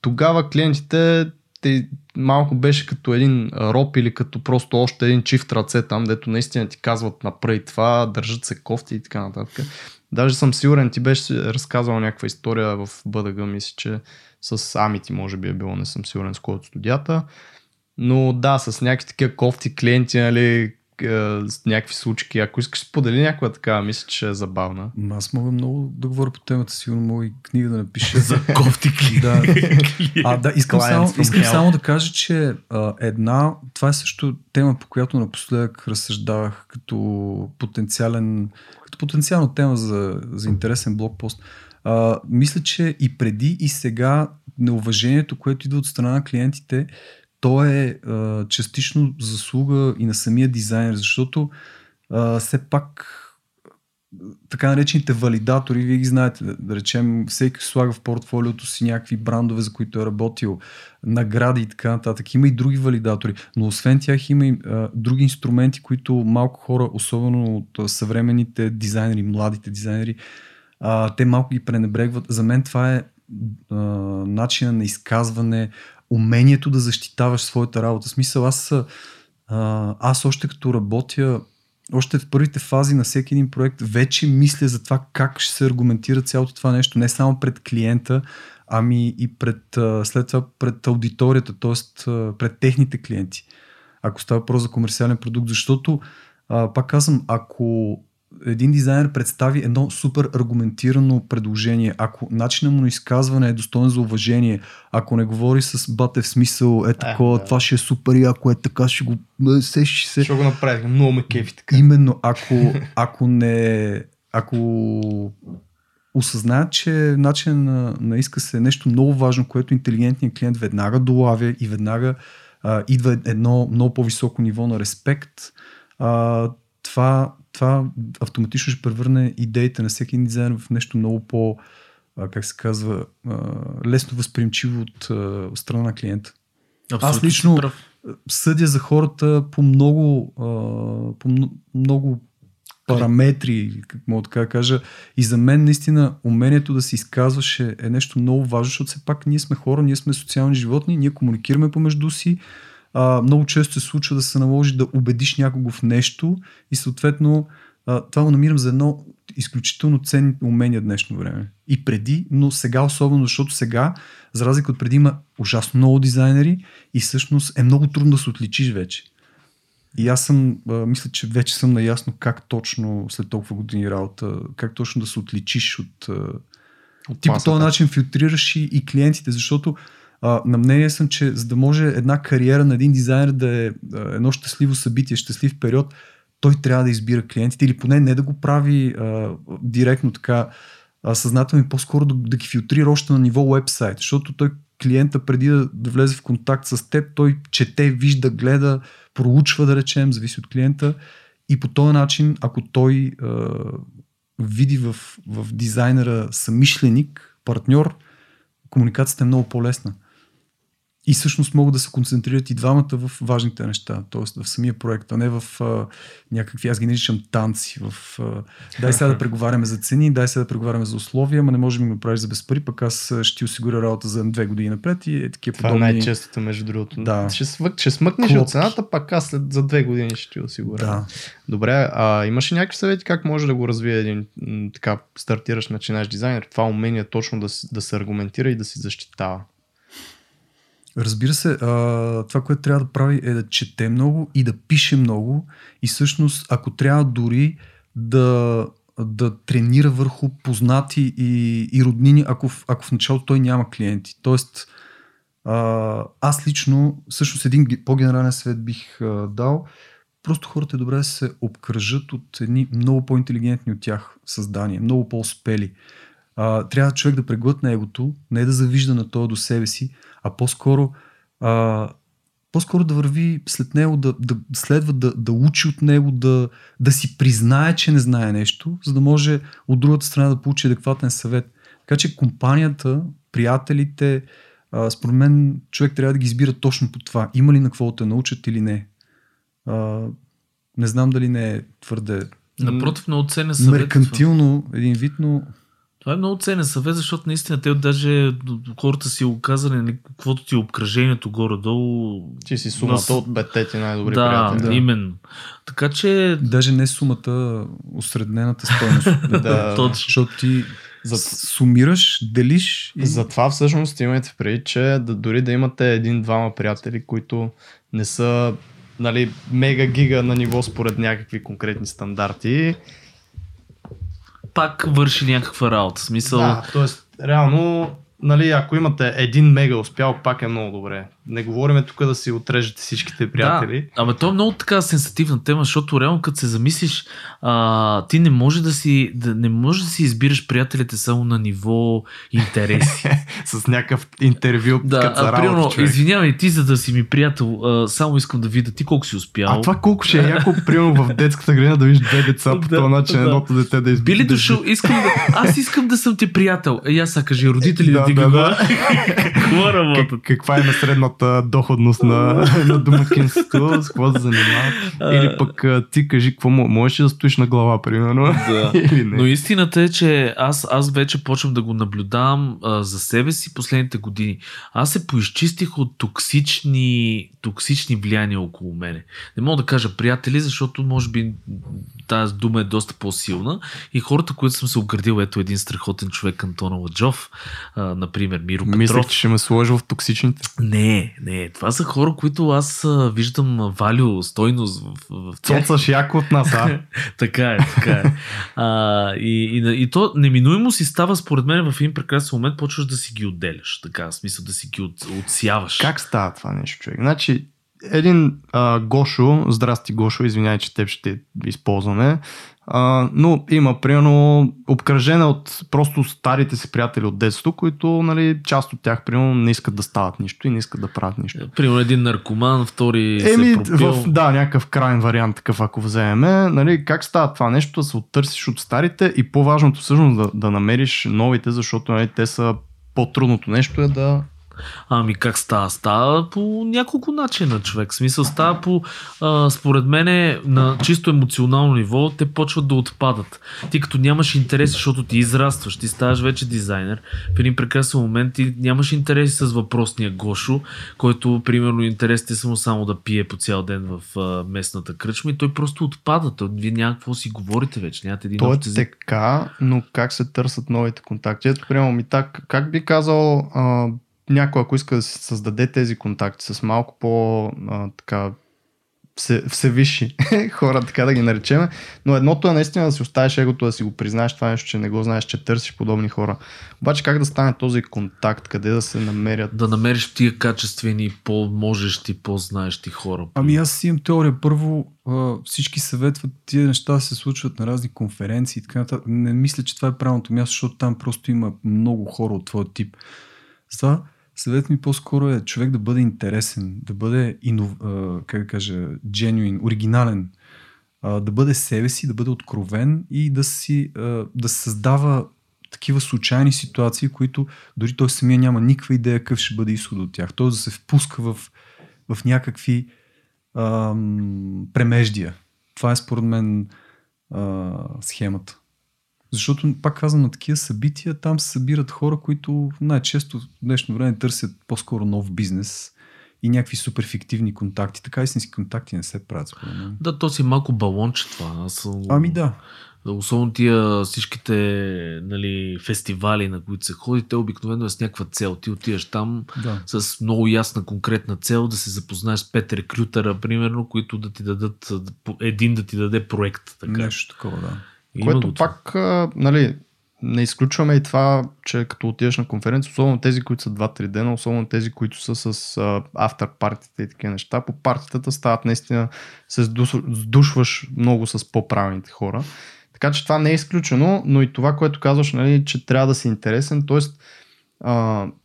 тогава клиентите те малко беше като един роб или като просто още един чифт ръце там, дето наистина ти казват напред това, държат се кофти и така нататък. Даже съм сигурен, ти беше разказал някаква история в БДГ, мисля, че с Амити може би е било, не съм сигурен с кой от студията. Но да, с някакви такива кофти клиенти, нали, с някакви случки. Ако искаш сподели някоя така, мисля, че е забавна. Аз мога много да говоря по темата, сигурно мога и книга да напиша. За кофти да. А, да, искам, само, искам само да кажа, че а, една, това е също тема, по която напоследък разсъждавах като потенциален, като потенциална тема за, за интересен блокпост. А, мисля, че и преди и сега неуважението, което идва от страна на клиентите, то е а, частично заслуга и на самия дизайнер, защото а, все пак така наречените валидатори, вие ги знаете, да, речем, всеки слага в портфолиото си някакви брандове, за които е работил, награди и така нататък. Има и други валидатори, но освен тях има и а, други инструменти, които малко хора, особено от съвременните дизайнери, младите дизайнери, а, те малко ги пренебрегват. За мен това е начина на изказване, умението да защитаваш своята работа. Смисъл, аз, а, аз още като работя, още в първите фази на всеки един проект, вече мисля за това как ще се аргументира цялото това нещо, не само пред клиента, ами и пред, след това пред аудиторията, т.е. пред техните клиенти. Ако става въпрос за комерциален продукт, защото, пак казвам, ако един дизайнер представи едно супер аргументирано предложение, ако начинът му на изказване е достоен за уважение, ако не говори с батев смисъл, е такова, да. това ще е супер и ако е така, ще го сещи се. Ще го направи, много ме кефи така. Именно, ако, ако не, ако осъзнаят, че начин на, на изказ е нещо много важно, което интелигентният клиент веднага долавя и веднага а, идва едно много по-високо ниво на респект, а, това това автоматично ще превърне идеите на всеки един дизайнер в нещо много по, как се казва, лесно възприемчиво от, от страна на клиента. Абсолютно Аз лично прав. съдя за хората по много, по много параметри, как мога така да кажа. И за мен наистина умението да се изказваш е, е нещо много важно, защото все пак ние сме хора, ние сме социални животни, ние комуникираме помежду си, а, много често се случва да се наложи да убедиш някого в нещо и съответно а, това го намирам за едно изключително ценно умение в днешно време. И преди, но сега особено, защото сега, за разлика от преди, има ужасно много дизайнери и всъщност е много трудно да се отличиш вече. И аз съм, а, мисля, че вече съм наясно как точно след толкова години работа, как точно да се отличиш от... от ти по този начин филтрираш и, и клиентите, защото а, на мнение съм, че за да може една кариера на един дизайнер да е едно щастливо събитие, щастлив период, той трябва да избира клиентите или поне не да го прави а, директно така а, съзнателно и по-скоро да, да ги филтрира още на ниво вебсайт, защото той клиента преди да, да влезе в контакт с теб, той чете, вижда, гледа, проучва, да речем, зависи от клиента. И по този начин, ако той а, види в, в дизайнера самишленик, партньор, комуникацията е много по-лесна и всъщност могат да се концентрират и двамата в важните неща, т.е. в самия проект, а не в а, някакви, аз ги наричам танци, в а, дай сега да преговаряме за цени, дай сега да преговаряме за условия, ама не можем да ми направиш за без пари, пък аз ще ти осигуря работа за две години напред и е такива Това е подобни... е най-честото, между другото. Да. Ще, свък, ще смъкнеш Клопки. от цената, пък аз след, за две години ще ти осигуря. Да. Добре, а имаш ли някакви съвети как може да го развие един така стартираш, начинаш дизайнер? Това умение точно да, да се аргументира и да се защитава. Разбира се, а, това, което трябва да прави е да чете много и да пише много и всъщност, ако трябва дори да, да тренира върху познати и, и роднини, ако, ако в началото той няма клиенти. Тоест, а, аз лично, всъщност един по-генерален свет бих а, дал, просто хората е добре да се обкръжат от едни много по-интелигентни от тях създания, много по-успели. А, трябва човек да преглътне егото, не да завижда на това до себе си, а по-скоро, а, по-скоро да върви след него, да, да следва да, да учи от него, да, да си признае, че не знае нещо, за да може от другата страна да получи адекватен съвет. Така че компанията, приятелите, а, според мен човек трябва да ги избира точно по това. Има ли на какво да те научат или не. А, Не знам дали не е твърде Напротив, много ценен съвет. меркантилно един вид, но Това е много ценен съвет, защото наистина те даже хората си го казали, нали, каквото ти е обкръжението горе-долу. Ти си сумата Нас- от петте ти най-добри да, приятели. да, именно. Така че, даже не сумата, осреднената стойност. Да. точно. Защото ти За- сумираш, делиш и Затова всъщност имайте преди, че да, дори да имате един-двама приятели, които не са нали, мега гига на ниво според някакви конкретни стандарти. Пак върши някаква работа. Смисъл, Да, т.е. реално, нали, ако имате един мега успял, пак е много добре. Не говориме тук да си отрежете всичките приятели. Да, абе то е много така сенсативна тема, защото реално като се замислиш, а, ти не може да си, да, не можеш да си избираш приятелите само на ниво интереси. С някакъв интервю да, а, примерно, извинявай, ти за да си ми приятел, а, само искам да видя ти колко си успял. А това колко ще е яко, примерно в детската градина да видиш две деца по този начин, едното дете да избира. Би ли дошъл, искам да, аз искам да съм ти приятел. Е, аз кажи, родители Да, ти да, го да. Какво работят? Как, каква е на средната доходност на, на домакинството, с какво се занимават. Или пък ти кажи, какво мо- можеш да стоиш на глава, примерно? Да. Или не. Но истината е, че аз, аз вече почвам да го наблюдавам а, за себе си последните години. Аз се поизчистих от токсични, токсични влияния около мене. Не мога да кажа приятели, защото може би тази дума е доста по-силна. И хората, които съм се обградил, ето един страхотен човек, Антона Ладжов, а, например, Миро Мислех, Петров. че ще ме сложи в токсичните. Не, не. Това са хора, които аз виждам валю, стойност в, в тях. Цоцаш яко от нас, а? така е, така е. А, и, и, и то неминуемо си става, според мен, в един прекрасен момент почваш да си ги отделяш. Така, в смисъл да си ги от, отсяваш. Как става това нещо, човек? Значи, един а, Гошо, здрасти Гошо, извинявай, че теб ще използваме, а, но има, примерно, обкръжена от просто старите си приятели от детството, които, нали, част от тях, примерно, не искат да стават нищо и не искат да правят нищо. Примерно един наркоман, втори Еми, се е пропил. в, да, някакъв крайен вариант, такъв ако вземем, нали, как става това нещо, да се оттърсиш от старите и по-важното всъщност да, да намериш новите, защото нали, те са по-трудното нещо е да Ами как става? Става по няколко начина, човек. Смисъл става по, а, според мен, на чисто емоционално ниво, те почват да отпадат. Ти като нямаш интерес, защото ти израстваш, ти ставаш вече дизайнер, в един прекрасен момент ти нямаш интерес с въпросния Гошо, който, примерно, интересите са му само да пие по цял ден в а, местната кръчма и той просто отпада. Той, вие няма какво си говорите вече, нямате един То е език. така, но как се търсят новите контакти? Ето, приемам и так, как би казал а, някой, ако иска да си създаде тези контакти с малко по а, така все, всевисши хора, така да ги наречем. Но едното е наистина да си оставиш егото, да си го признаеш това нещо, че не го знаеш, че търсиш подобни хора. Обаче как да стане този контакт, къде да се намерят? Да намериш тия качествени, по-можещи, по-знаещи хора. Ами аз имам теория. Първо всички съветват тия неща се случват на разни конференции и така нататък. Не мисля, че това е правилното място, защото там просто има много хора от твоя тип. Затова съвет ми по-скоро е човек да бъде интересен, да бъде, инов... как да кажа, genuine, оригинален, да бъде себе си, да бъде откровен и да си да създава такива случайни ситуации, които дори той самия няма никаква идея какъв ще бъде изход от тях. Той да се впуска в, в някакви ам, премеждия. Това е според мен а, схемата. Защото, пак казвам, на такива събития там се събират хора, които най-често в днешно време търсят по-скоро нов бизнес и някакви супер фиктивни контакти. Така истински контакти не се правят, според мен. Да, то си е малко балонче това. Аз съм... Ами да. Особено тия всичките нали, фестивали, на които се ходи, те обикновено е с някаква цел. Ти отиваш там да. с много ясна конкретна цел да се запознаеш с пет рекрютера, примерно, които да ти дадат, един да ти даде проект. Така. Нещо такова, да. Има Което пак, а, нали, не изключваме и това, че като отидеш на конференция, особено тези, които са 2-3 дена, особено тези, които са с автор партите и такива неща, по партитата стават наистина, се сдушваш много с по-правилните хора. Така че това не е изключено, но и това, което казваш, нали, че трябва да си интересен, т.е.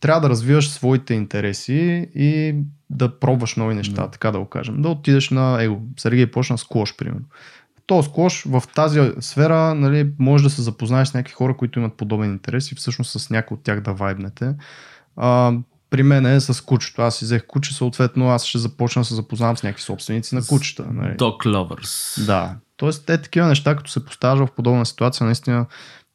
трябва да развиваш своите интереси и да пробваш нови неща, Да. така да го кажем. Да отидеш на, его, Сергей почна с клош, примерно. То скош в тази сфера нали, може да се запознаеш с някакви хора, които имат подобен интерес и всъщност с някой от тях да вайбнете. А, при мен е с кучето. Аз си взех куче, съответно аз ще започна да се запознавам с някакви собственици на кучета. Нали? Dog lovers. Да. Тоест, те такива неща, като се поставяш в подобна ситуация, наистина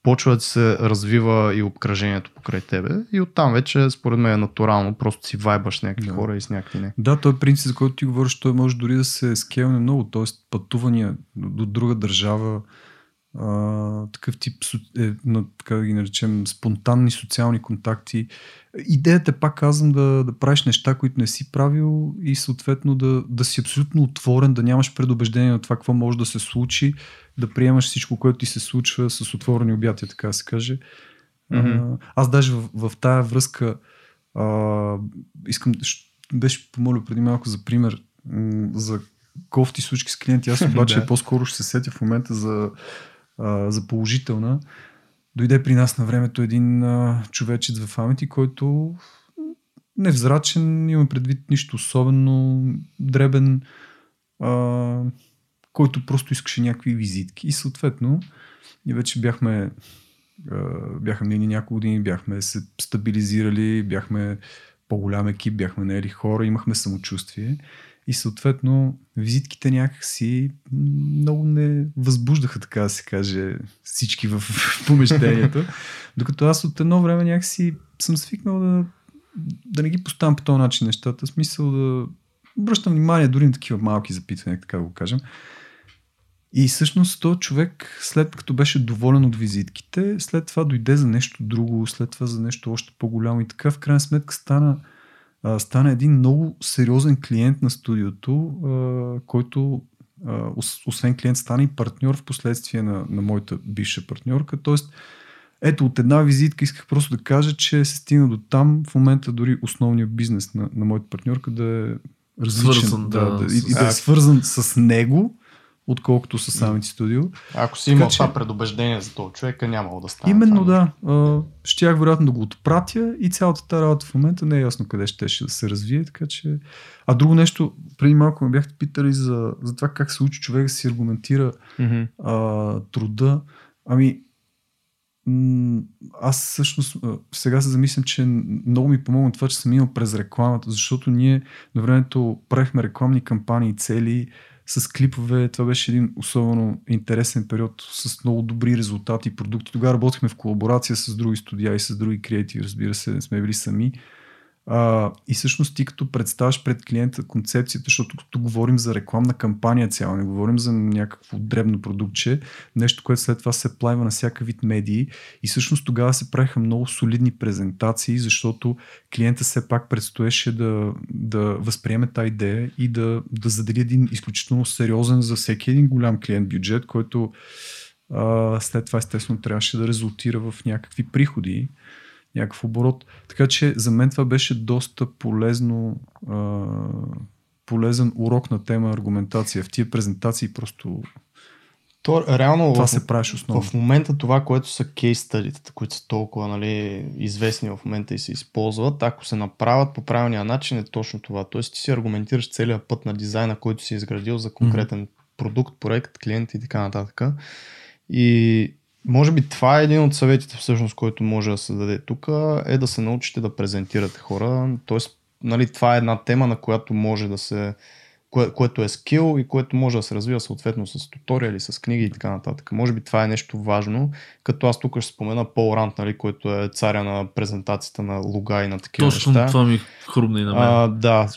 почва да се развива и обкръжението покрай тебе. И оттам вече, според мен, е натурално. Просто си вайбаш някакви Да. хора и с някакви не. Да, той принцип, за който ти говориш, той може дори да се скелне много, т.е. пътувания до друга държава, а, такъв тип, е, на, така да ги наречем, спонтанни социални контакти. Идеята е, пак казвам, да, да правиш неща, които не си правил и съответно да, да си абсолютно отворен, да нямаш предубеждение на това какво може да се случи, да приемаш всичко, което ти се случва с отворени обятия, така да се каже. А, аз даже в, в тая връзка а, искам, беше помоля преди малко за пример за кофти случки с клиенти. Аз обаче Да. по-скоро ще се сетя в момента за, а, за положителна. Дойде при нас на времето един а, човечец в Амити, който невзрачен, има предвид нищо особено, дребен, а, който просто искаше някакви визитки. И съответно, и вече бяхме а, бяха минали няколко години, бяхме се стабилизирали, бяхме по-голям екип, бяхме наели хора, имахме самочувствие и съответно визитките някакси много не възбуждаха, така да се каже, всички в, помещението. Докато аз от едно време някакси съм свикнал да, да не ги поставям по този начин нещата, смисъл да обръщам внимание дори на такива малки запитвания, така да го кажем. И всъщност този човек, след като беше доволен от визитките, след това дойде за нещо друго, след това за нещо още по-голямо и така в крайна сметка стана, а, стана един много сериозен клиент на студиото, а, който а, освен клиент стана и партньор в последствие на, на моята бивша партньорка. Тоест, ето от една визитка исках просто да кажа, че се стигна до там, в момента дори основният бизнес на, на моята партньорка да е различен. Свързан, да, да, да, и, и да е свързан с него, отколкото с самите студио. Ако си Така имал че- това предубеждение за този човек, е нямало да стане. Именно това да. А, щях вероятно да го отпратя и цялата тази работа в момента не е ясно къде ще, ще да се развие, така че... А друго нещо, преди малко ме бяхте питали за, за това как се учи човек да си аргументира Мгм. а, труда. Ами, аз всъщност сега се замислям, че много ми помогна това, че съм минал през рекламата, защото ние на времето правихме рекламни кампании цели с клипове. Това беше един особено интересен период с много добри резултати и продукти. Тогава работихме в колаборация с други студия и с други креативи, разбира се, не сме били сами. А, и всъщност ти като представяш пред клиента концепцията, защото като говорим за рекламна кампания цяло, не говорим за някакво дребно продуктче, нещо, което след това се плайва на всяка вид медии. И всъщност тогава се правиха много солидни презентации, защото клиента все пак предстоеше да, да възприеме тази идея и да, да задели един изключително сериозен за всеки един голям клиент бюджет, който а, след това естествено трябваше да резултира в някакви приходи някакъв оборот. Така че за мен това беше доста полезно, а, полезен урок на тема аргументация. В тия презентации просто То, реално това в, се правиш основно. в момента това, което са кейс стадитата, които са толкова нали, известни в момента и се използват, ако се направят по правилния начин е точно това. Тоест ти си аргументираш целият път на дизайна, който си изградил за конкретен продукт, проект, клиент и така нататък. И може би това е един от съветите всъщност, който може да се даде тук, е да се научите да презентирате хора. Тоест, нали, това е една тема, на която може да се кое, което е скил и което може да се развива съответно с туториали, с книги и така нататък. Може би това е нещо важно, като аз тук ще спомена Пол Рант, нали, който е царя на презентацията на луга и на такива Точно неща. това ми хрумна и на мен. А, да,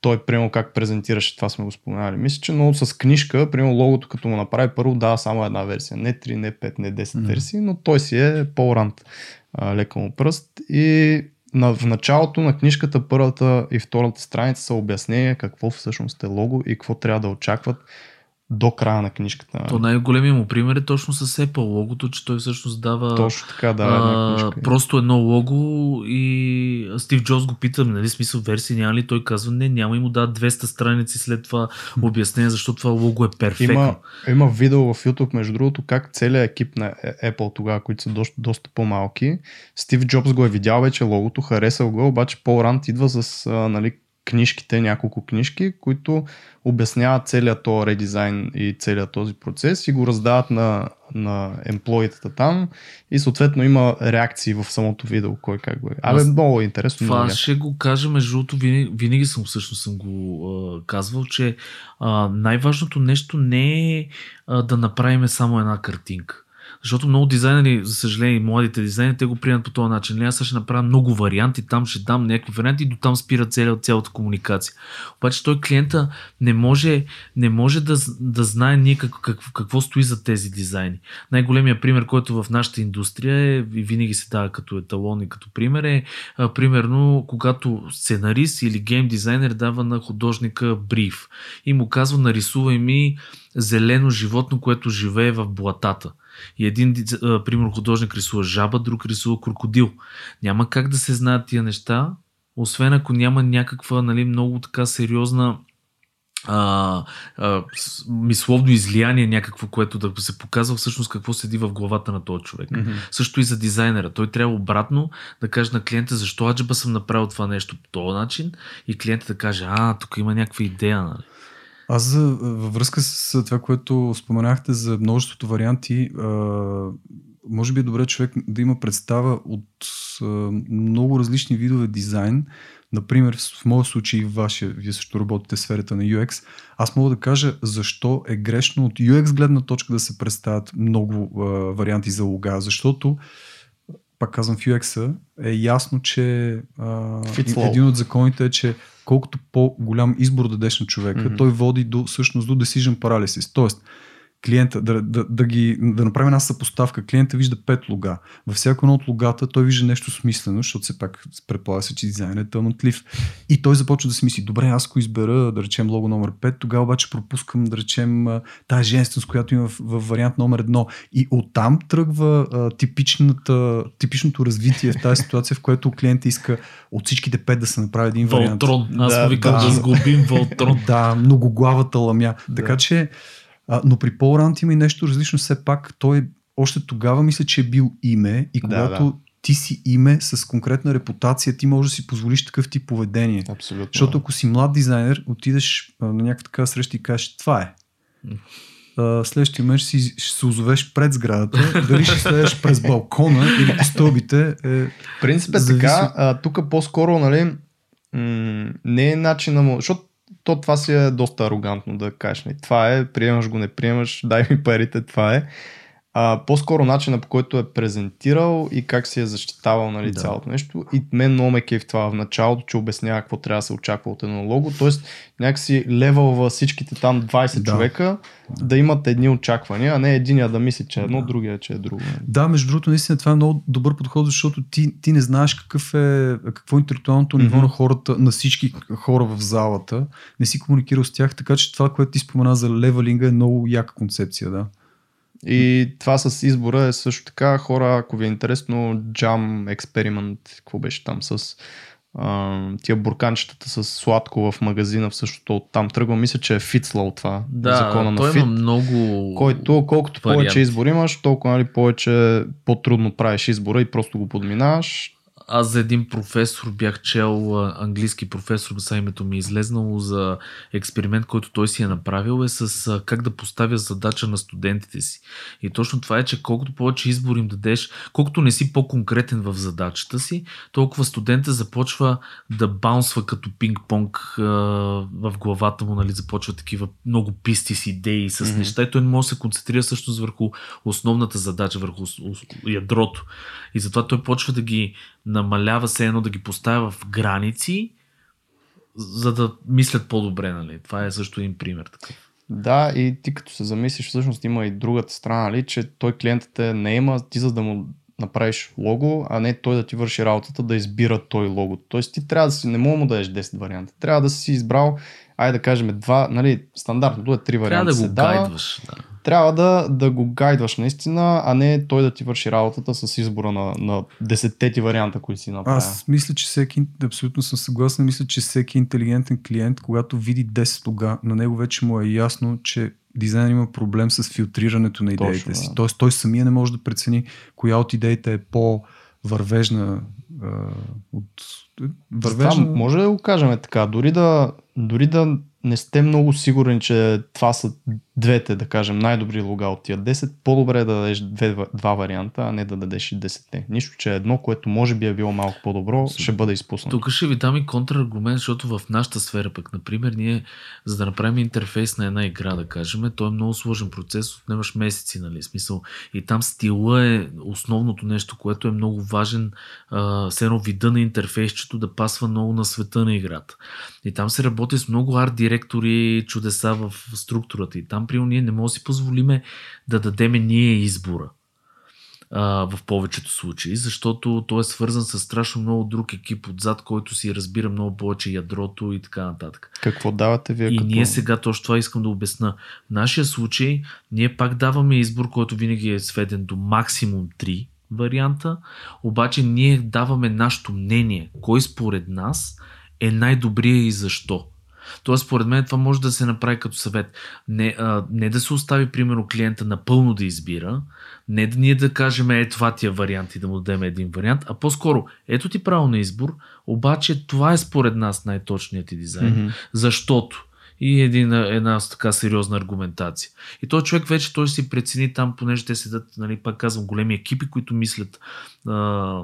той примерно как презентираше, това сме го споменали. Мисля, че много с книжка, примерно логото като му направи първо дава само една версия. Не 3, не 5, не 10 Мгм. версии, но той си е Пол Рант. А, лека му пръст. И на, в началото на книжката първата и втората страница са обяснения какво всъщност е лого и какво трябва да очакват до края на книжката. То най-големия му пример е точно с Apple логото, че той всъщност дава Точно така, да, а, просто едно лого и Стив Джобс го пита, нали, смисъл версии няма ли? Той казва, не, няма и му дава 200 страници след това обяснение, защото това лого е перфектно. Има, има видео в YouTube, между другото, как целият екип на Е- Apple тогава, които са доста, доста по-малки, Стив Джобс го е видял вече логото, харесал го, обаче Пол Рант идва с а, нали, книжките, няколко книжки, които обясняват целият този редизайн и целият този процес и го раздават на, на емплоитата там и съответно има реакции в самото видео, кой как го е. Абе, Аз- много е интересно. Това много ще го кажа, между другото, винаги, винаги съм всъщност съм го а, казвал, че а, най-важното нещо не е а, да направим само една картинка. Защото много дизайнери, за съжаление, младите дизайнери, те го приемат по този начин. Не, аз ще направя много варианти, там ще дам някакви варианти и до там спира цялата, цялата комуникация. Обаче той клиента не може, не може да, да знае ние как, как, какво стои за тези дизайни. Най-големият пример, който в нашата индустрия е, и винаги се дава като еталон и като пример е, а, примерно, когато сценарист или гейм дизайнер дава на художника бриф и му казва нарисувай ми зелено животно, което живее в блатата. И един, примерно, художник рисува жаба, друг рисува крокодил. Няма как да се знаят тия неща, освен ако няма някаква нали, много така сериозна а, а, мисловно излияние някакво, което да се показва всъщност какво седи в главата на този човек. Мгм. Също и за дизайнера. Той трябва обратно да каже на клиента защо аджеба съм направил това нещо по този начин и клиентът да каже, а, тук има някаква идея. Нали? Аз за, във връзка с това, което споменахте за множеството варианти, а, може би е добре човек да има представа от а, много различни видове дизайн. Например, в моя случай, в вашия, вие също работите в сферата на UX, аз мога да кажа защо е грешно от UX гледна точка да се представят много а, варианти за лога, защото пак казвам, в UX е ясно, че а, един от законите е, че колкото по-голям избор дадеш на човека, mm-hmm. той води до, всъщност до decision paralysis. Тоест, клиента, да, да, да, ги, да направим една съпоставка. Клиента вижда пет лога. Във всяко едно от логата той вижда нещо смислено, защото все пак предполага се, че дизайнът е талантлив. И той започва да си мисли, добре, аз ако избера, да речем, лого номер 5, тогава обаче пропускам, да речем, тази женственост, която има в, в вариант номер 1. И оттам тръгва а, типичната, типичното развитие в тази ситуация, в което клиента иска от всичките пет да се направи един вариант. Волтрон. Аз Да, викам да, да. сглобим Волтрон. Да, многоглавата ламя. Да. Така че, а, но при Пол Рант има и нещо различно. Все пак той още тогава мисля, че е бил име и Да, когато да. ти си име с конкретна репутация, ти можеш да си позволиш такъв тип поведение. Абсолютно. Защото ако си млад дизайнер, отидеш а, на някаква такава среща и кажеш, това е. Следващия момент ще, си, ще се озовеш пред сградата, дали ще следеш през балкона или по стълбите. Е, Принцип е Зависи. така, а, тук по-скоро, нали, м- не е начина му, защото то това си е доста арогантно да кажеш, нали, това е, приемаш го, не приемаш, дай ми парите, това е. А, по-скоро начина по който е презентирал и как си е защитавал нали, Да. цялото нещо. И мен много ме кеф това в началото, че обяснява какво трябва да се очаква от едно лого. Тоест някакси левелва всичките там 20 Да. човека да имат едни очаквания, а не единия да мисли, че е едно, Да. другия, че е друго. Да, между другото, наистина това е много добър подход, защото ти, ти не знаеш какъв е, какво е интелектуалното ниво Мгм. на хората, на всички хора в залата. Не си комуникирал с тях, така че това, което ти спомена за левелинга е много яка концепция, да. И това с избора е също така, хора, ако ви е интересно, Jam Experiment, какво беше там с а, тия бурканчетата с сладко в магазина, всъщото оттам тръгва. Мисля, че е Фитслоу това, Да, закона на Фит, има много... който колкото варианти. повече избор имаш, толкова нали, повече по-трудно правиш избора и просто го подминаваш. Аз за един професор бях чел, английски професор, сега името ми е излезнало, за експеримент, който той си е направил, е с как да поставя задача на студентите си. И точно това е, че колкото повече избор им дадеш, колкото не си по-конкретен в задачата си, толкова студента започва да баунсва като пинг-понг в главата му, нали, започва такива много писти с идеи, с Мгм. неща и той не може да се концентрира всъщност върху основната задача, върху ядрото. И затова той почва да ги намалява се едно, да ги поставя в граници, за да мислят по-добре, нали? Това е също един пример. Такъв. Да, и ти като се замислиш, всъщност има и другата страна, нали, че той клиентът е не има, ти за да му направиш лого, а не той да ти върши работата да избира той лого. Тоест ти трябва да си, не мога му да дадеш 10 варианта. Трябва да си избрал, айде да кажем, два, нали, стандартното е 3 варианта. Трябва да го дава. гайдваш. Да. Трябва да, да го гайдваш наистина, а не той да ти върши работата с избора на, на 10 ти варианта, които си направил. Аз мисля, че всеки, абсолютно съм съгласен, мисля, че всеки интелигентен клиент, когато види 10 лога, на него вече му е ясно, че дизайнер има проблем с филтрирането на идеите Точно, си. да. Тоест той самия не може да прецени коя от идеите е по-вървежна а, от вървеш... Това може да го кажем така. Дори да, дори да не сте много сигурни, че това са двете, да кажем, най-добри лога от тия 10, по-добре е да дадеш две, два варианта, а не да дадеш и 10. Нищо, че едно, което може би е било малко по-добро, ще бъде изпуснато. Тук ще ви дам и контраргумент, защото в нашата сфера пък, например, ние, за да направим интерфейс на една игра, да кажем, то е много сложен процес, отнемаш месеци, нали, смисъл. И там стила е основното нещо, което е много важен, все едно вида на интерфейсчето да пасва много на света на играта. И там се работи с много арт директори, чудеса в структурата. И там, при ние не можем да си позволиме да дадеме ние избора а, в повечето случаи, защото той е свързан с страшно много друг екип отзад, който си разбира много повече ядрото и така нататък. Какво давате вие? И като... ние сега точно това искам да обясна. В нашия случай ние пак даваме избор, който винаги е сведен до максимум 3 варианта, обаче ние даваме нашето мнение, кой според нас е най-добрия и защо. Тоест, според мен това може да се направи като съвет. Не, а, не да се остави, примерно, клиента напълно да избира, не да ние да кажем, е това ти е вариант и да му дадем един вариант, а по-скоро, ето ти право на избор, обаче това е според нас най-точният ти дизайн, mm-hmm. защото и един, една така сериозна аргументация. И този човек вече той си прецени там, понеже те седат, нали, пак казвам, големи екипи, които мислят а,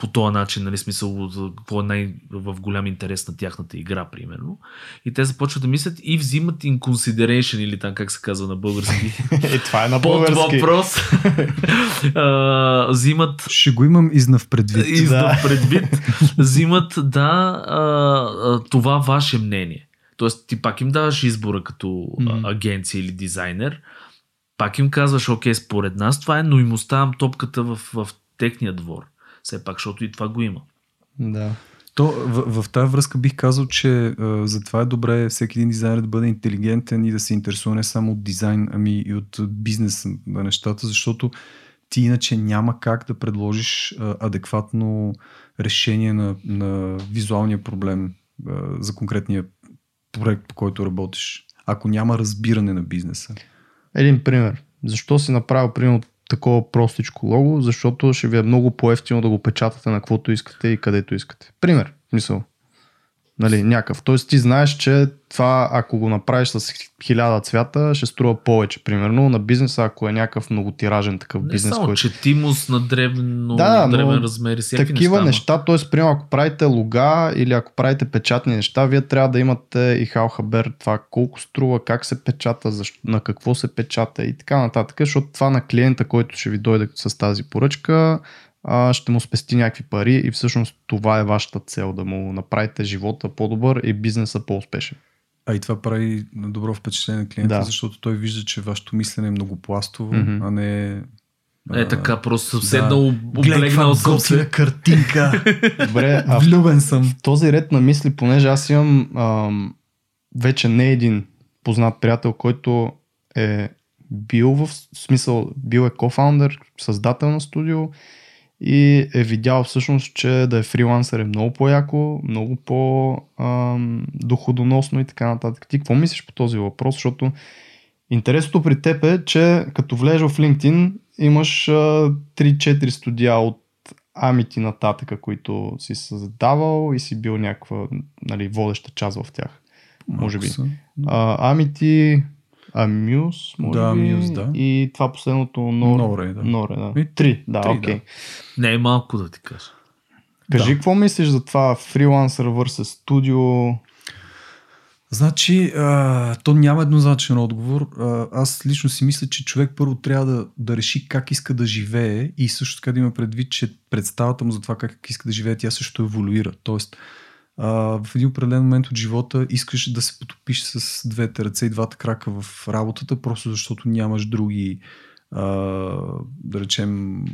по този начин, нали, смисъл, какво е най- в голям интерес на тяхната игра, примерно. И те започват да мислят и взимат in consideration, или там как се казва на български. е, това е на български. Под въпрос. а, взимат... Ще го имам изнав предвид. Изнав предвид. взимат, да, а, това ваше мнение. Тоест, ти пак им даваш избора като агенция или дизайнер. Пак им казваш, окей, според нас това е, но им оставям топката в, в техния двор все пак, защото и това го има. Да. То, в, в тази връзка бих казал, че а, затова е добре всеки един дизайнер да бъде интелигентен и да се интересува не само от дизайн, ами и от бизнес на нещата, защото ти иначе няма как да предложиш а, адекватно решение на, на визуалния проблем а, за конкретния проект, по който работиш, ако няма разбиране на бизнеса. Един пример. Защо си направил, примерно, такова простичко лого, защото ще ви е много по-ефтино да го печатате на каквото искате и където искате. Пример, мисъл. Нали, някакъв. Тоест ти знаеш, че това, ако го направиш с хиляда цвята, ще струва повече. Примерно на бизнеса, ако е някакъв многотиражен такъв не бизнес. Само който... четимост на дребно, да, дребен размер и Такива неща, т.е. примерно ако правите лога или ако правите печатни неща, вие трябва да имате и халхабер това колко струва, как се печата, защо, на какво се печата и така нататък, защото това на клиента, който ще ви дойде с тази поръчка, а, ще му спести някакви пари и всъщност това е вашата цел, да му направите живота по-добър и бизнеса по-успешен. А и това прави добро впечатление на клиента, да. защото той вижда, че вашето мислене е многопластово, mm-hmm. а не е така, просто съм седнал, да. облегнал съм се. картинка. Добре, а Влюбен съм. В този ред на мисли, понеже аз имам ам, вече не един познат приятел, който е бил в смисъл, бил е кофаундър, създател на студио и е видял всъщност, че да е фрилансър е много по-яко, много по-доходоносно и така нататък. Ти какво мислиш по този въпрос? Защото интересното при теб е, че като влезеш в LinkedIn имаш а, 3-4 студия от Амити нататъка, които си създавал и си бил някаква нали, водеща част в тях. Може би. А, Амити, Амюс, може да, би. Амюс, да. И това последното Нор... Норе, да. Норе, да. И три, да, окей. Okay. Да. Не е малко да ти кажа. Кажи, да. какво мислиш за това фрилансър vs студио? Значи, а, то няма еднозначен отговор. А, аз лично си мисля, че човек първо трябва да, да реши как иска да живее и също така да има предвид, че представата му за това как иска да живее, тя също еволюира. Тоест, а, в един определен момент от живота искаш да се потопиш с двете ръце и двата крака в работата, просто защото нямаш други, а, да речем,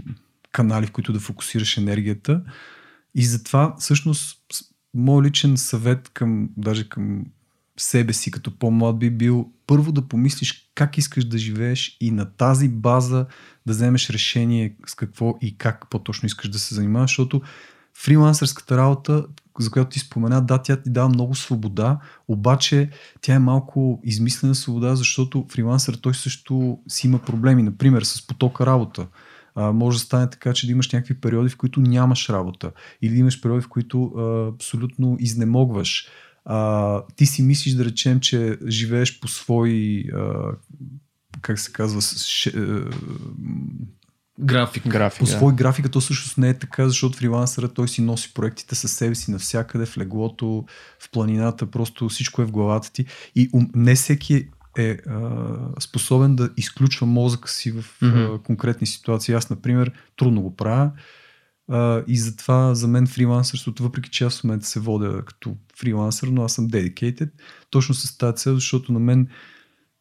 канали, в които да фокусираш енергията. И затова, всъщност, моят личен съвет към, даже към себе си като по-млад би бил първо да помислиш как искаш да живееш и на тази база да вземеш решение с какво и как по-точно искаш да се занимаваш, защото фрилансърската работа, за която ти спомена, да, тя ти дава много свобода, обаче тя е малко измислена свобода, защото фрилансър той също си има проблеми, например с потока работа. А, може да стане така, че да имаш някакви периоди, в които нямаш работа. Или да имаш периоди, в които а, абсолютно изнемогваш. А, ти си мислиш да речем, че живееш по свои а, как се казва, ш, а, График. График, по да. свой график, а то всъщност не е така, защото фрилансърът той си носи проектите със себе си навсякъде, в леглото, в планината, просто всичко е в главата ти. И ум- не всеки е а, способен да изключва мозъка си в Мгм. а, конкретни ситуации. Аз, например, трудно го правя. А, и затова за мен фрилансърството, въпреки че аз в момента се водя като фрилансър, но аз съм dedicated, точно с тази цел, защото на мен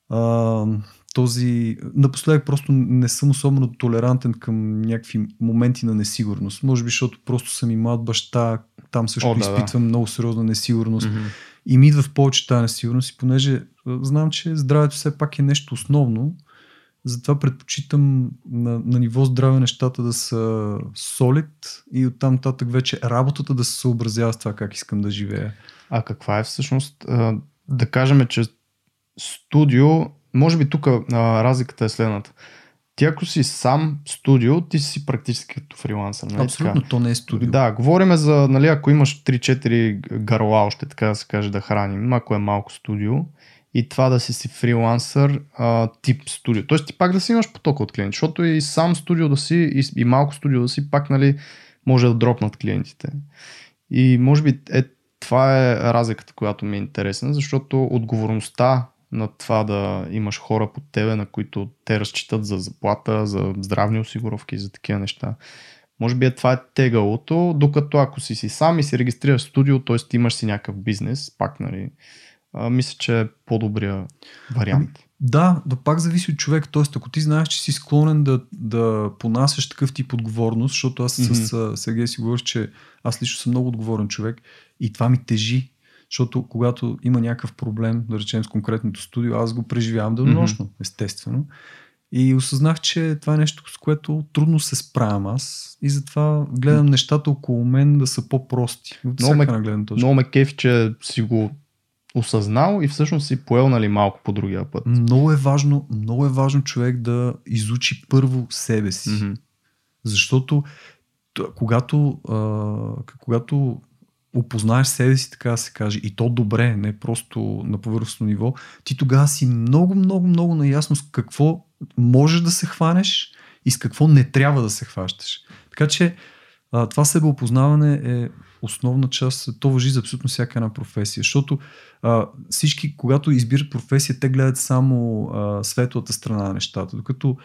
а, този... Напоследък просто не съм особено толерантен към някакви моменти на несигурност. Може би, защото просто съм и млад баща, там също О, да, изпитвам много сериозна несигурност. Мгм. И ми идва в повече тази несигурност и понеже а, знам, че здравето все пак е нещо основно, затова предпочитам на, на ниво здраве нещата да са солид и оттам нататък вече работата да се съобразява с това как искам да живея. А каква е всъщност, а, да кажем, че студио, може би тук разликата е следната. Ти ако си сам студио, ти си практически като фрилансър. Нали? Абсолютно, Така? то не е студио. Да, говориме за, нали, ако имаш 3-4 гарла още, така да се каже, да храним, ако е малко студио, и това да си си фрилансър а, тип студио. Тоест ти пак да си имаш потока от клиенти, защото и сам студио да си, и, и малко студио да си, пак нали, може да дропнат клиентите. И може би е, това е разликата, която ми е интересна, защото отговорността на това да имаш хора под тебе, на които те разчитат за заплата, за здравни осигуровки за такива неща. Може би е това е тегалото, докато ако си си сам и си регистрираш студио, т.е. имаш си някакъв бизнес, пак нали, а, мисля, че е по-добрия вариант. Да, да пак зависи от човек. Тоест, ако ти знаеш, че си склонен да, да понасяш такъв тип отговорност, защото аз Мгм. с Сергей си говориш, че аз лично съм много отговорен човек и това ми тежи. Защото когато има някакъв проблем, да речем с конкретното студио, аз го преживявам денонощно, естествено. И осъзнах, че това е нещо, с което трудно се справям аз и затова гледам нещата около мен да са по-прости. От Много ме- една гледна точка. Много ме кефи, че си го осъзнал и всъщност си поел нали, малко по другия път. Много е важно, много е важно човек да изучи първо себе си. Мгм. Защото когато, а, когато опознаеш себе си, така да се каже, и то добре, не просто на повърхностно ниво, ти тогава си много, много, много наясно с какво можеш да се хванеш и с какво не трябва да се хващаш. Така че това себеопознаване е основна част, то въжи за абсолютно всяка една професия, защото а, всички, когато избират професия, те гледат само а, светлата страна на нещата, докато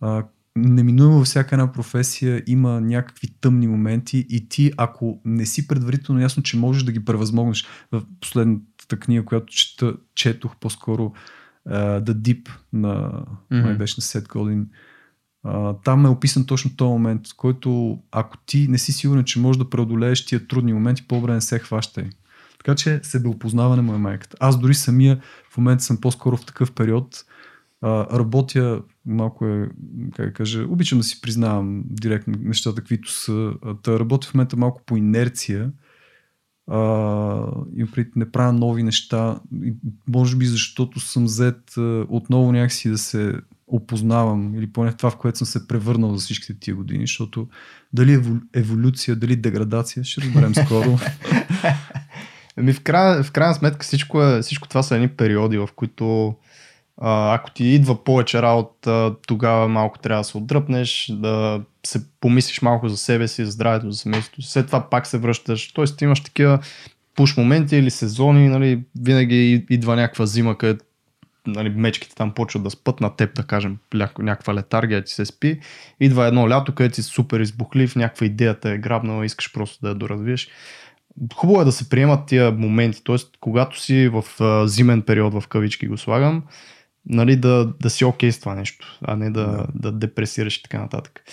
а, неминуемо във всяка една професия има някакви тъмни моменти и ти, ако не си предварително ясно, че можеш да ги превъзмогнеш, в последната книга, която чета, четох по-скоро uh, The Deep на, Мгм. май беше на Сет Годин, Uh, там е описан точно този момент, в който ако ти не си сигурен, че можеш да преодолееш тия трудни моменти, по-добре не се хващай. Така че себеопознаване му е майката. Аз дори самия в момента съм по-скоро в такъв период. А, работя малко е, как да кажа, обичам да си признавам директно нещата, каквито са. Та работя в момента малко по инерция. А, и пред не правя нови неща. И, може би защото съм зет а, отново някакси да се опознавам или поне в това, в което съм се превърнал за всичките тия години, защото дали еволю- еволюция, дали деградация, ще разберем скоро. Ами в, края, в крайна сметка всичко, е, всичко това са едни периоди, в които ако ти идва повече работа, тогава малко трябва да се отдръпнеш, да се помислиш малко за себе си, за здравето, за семейството. След това пак се връщаш. Тоест имаш такива пуш моменти или сезони, нали, винаги идва някаква зима, където нали, мечките там почват да спът на теб, да кажем, някаква летаргия, ти се спи. Идва едно лято, където си супер избухлив, някаква идея те е грабнала, искаш просто да я доразвиеш. Хубаво е да се приемат тия моменти, т.е. когато си в зимен период, в кавички го слагам, нали, да, да си окей с това нещо, а не да, да. да депресираш и така нататък.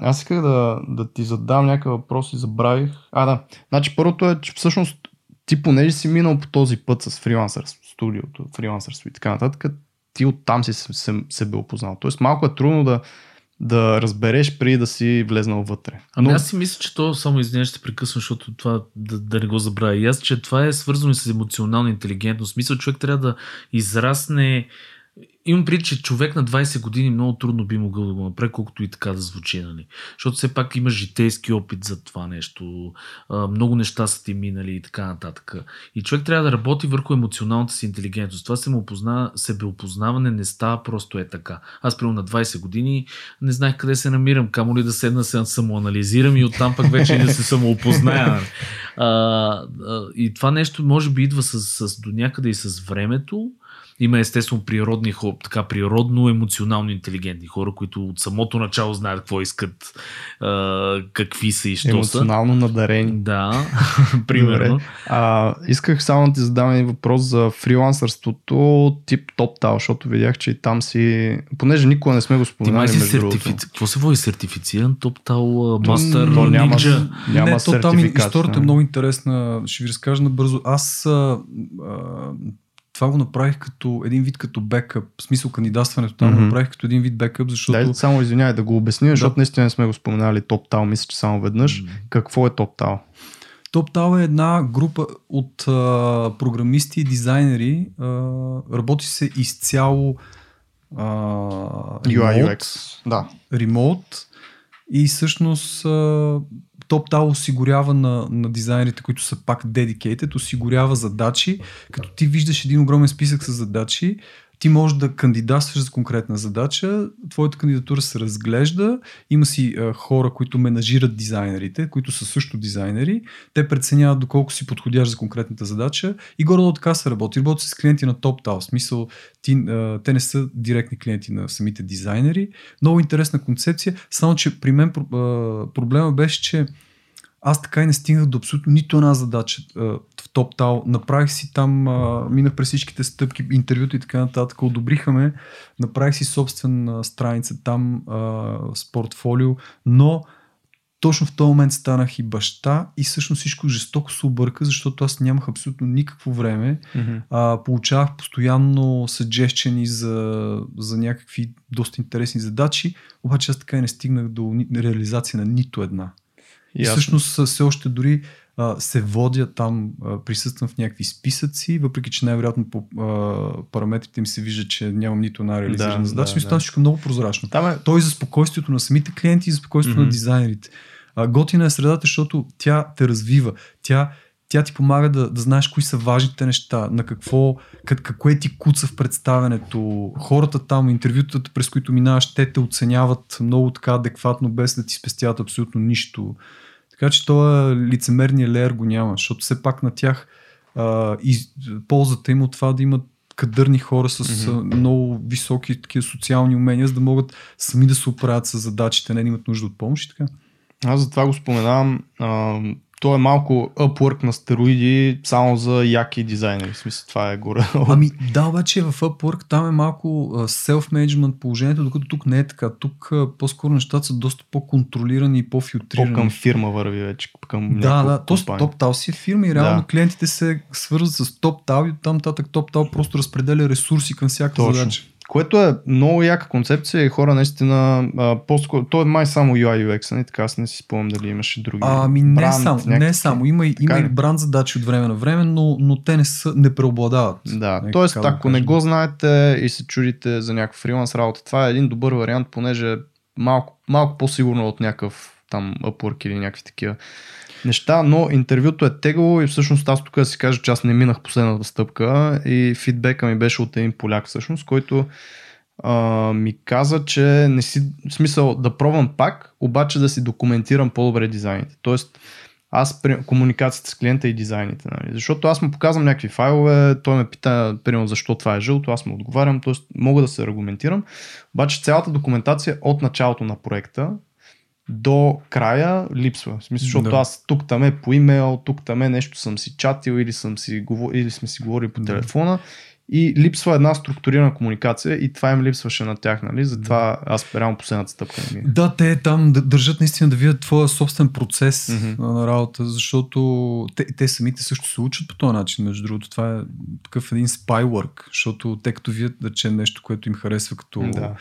Аз исках да, да ти задам някакъв въпрос и забравих. А, да. Значи първото е, че всъщност ти понеже си минал по този път с фрилансър студиото, фрилансърство и така нататък, ти оттам си се, се, себе опознал. Тоест малко е трудно да, да разбереш преди да си влезнал вътре. Ами аз си мисля, че то само извиня, ще прекъсвам, защото това да, да не го забравя. И аз, че това е свързано и с емоционална интелигентност. Мисля, човек трябва да израсне имам преди, че човек на 20 години много трудно би могъл да го направи, колкото и така да звучи, нали? Защото все пак има житейски опит за това нещо, много неща са ти минали и така нататък. И човек трябва да работи върху емоционалната си интелигентност. Това самоопозна... себеопознаване не става просто е така. Аз примерно на 20 години не знаех къде се намирам, камо ли да седна се самоанализирам и оттам пък вече да се самоопозная. Нали? А, а, и това нещо може би идва с, с до някъде и с времето, има естествено природни хора, така природно емоционално интелигентни хора, които от самото начало знаят какво искат, а, какви са и що Емоционално са. надарени. Да, примерно. А, исках само да ти задам един въпрос за фрилансърството тип TopTal, защото видях, че и там си, понеже никога не сме го Ти споменали май си сертифици... другото. Какво се води сертифициран? TopTal Мастър то няма- Ninja. Няма не, то там историята е много интересна. Ще ви разкажа набързо. Аз а, а, това го направих като един вид като бекъп. В смисъл кандидатстването там Мгм. го направих като един вид бекъп, защото... Дай само извинявай да го обясня, защото Да. наистина не сме го споменали TopTal, мисля, че само веднъж. М. Какво е TopTal? TopTal е една група от а, програмисти и дизайнери. А, работи се изцяло а, UI remote, UX. Да. ремоут и всъщност а, TopTal осигурява на, на дизайнерите, които са пак dedicated, осигурява задачи, като ти виждаш един огромен списък с задачи, ти можеш да кандидатстваш за конкретна задача, твоята кандидатура се разглежда, има си а, хора, които менажират дизайнерите, които са също дизайнери, те преценяват доколко си подходящ за конкретната задача и горе така се работи. Работи с клиенти на в смисъл ти, а, те не са директни клиенти на самите дизайнери. Много интересна концепция, само че при мен а, проблема беше, че аз така и не стигнах до абсолютно нито една задача TopTal. Направих си там, а, минах през всичките стъпки, интервюта и така нататък, одобриха ме, направих си собствена страница там а, с портфолио, но точно в този момент станах и баща и всъщност всичко жестоко се обърка, защото аз нямах абсолютно никакво време. А, получавах постоянно съджещени за, за някакви доста интересни задачи, обаче аз така и не стигнах до реализация на нито една. И Ясно. всъщност а, все още дори а, се водя там, а, присъствам в някакви списъци, въпреки че най-вероятно по а, параметрите им се вижда, че нямам нито една реализирана Да, задача. да, Да, да. всичко е много прозрачно. Там е Той за спокойствието на самите клиенти и за спокойствието Мгм. на дизайнерите. А, готина е средата, защото тя те развива. Тя, тя ти помага да, да знаеш кои са важните неща, на какво, как, какво е ти куца в представенето. Хората там, интервютата, през които минаваш, те те оценяват много така адекватно, без да ти спестяват абсолютно нищо. Така че този лицемерния леер го няма, защото все пак на тях а, и ползата им от това да имат кадърни хора с mm-hmm. много високи такива социални умения, за да могат сами да се оправят с задачите, не да имат нужда от помощ и така. Аз затова го споменавам. А, то е малко Upwork на стероиди само за яки дизайнери. В смисъл, това е горе. Ами да, обаче в Upwork там е малко self-management положението, докато тук не е така. Тук по-скоро нещата са доста по-контролирани и по-филтрирани. по-към фирма върви вече. Към Да, да, то. TopTal си е фирма и реално Да. да. клиентите се свързват с TopTal и оттам татък TopTal просто разпределя ресурси към всяка Точно. задача. Което е много яка концепция и хора наистина а, по-скоро, то е май само UI UX, нали? така аз не си спомням дали имаше други. Ами не бранд, само, някакви. не само. Има, и- има и бранд задачи от време на време, но, но те не, са, не преобладават. Да, Нека т.е. ако не кажем. го знаете и се чудите за някаква фриланс работа, това е един добър вариант, понеже е малко, малко по-сигурно от някакъв там Upwork или някакви такива неща, но интервюто е тегаво и всъщност аз тук да си кажа, че аз не минах последната стъпка и фидбека ми беше от един поляк всъщност, който а, ми каза, че не си, смисъл да пробвам пак, обаче да си документирам по-добре дизайните. Тоест, аз при комуникацията с клиента и дизайните. Нали? Защото аз му показвам някакви файлове, той ме пита, примерно, защо това е жълто, аз му отговарям, т.е. мога да се аргументирам. Обаче цялата документация от началото на проекта до края липсва. В смисъл, защото Да. аз тук там е по имейл, тук там е нещо съм си чатил или, съм си, говор- или сме си говорили по Да. телефона и липсва една структурирана комуникация и това им липсваше на тях, нали? Затова аз реално последната стъпка не ми е. Да, те там държат наистина да видят твоя собствен процес mm-hmm. на работа, защото те, те самите също се учат по този начин, между другото. Това е такъв един spy work, защото те като видят да че нещо, което им харесва като Да,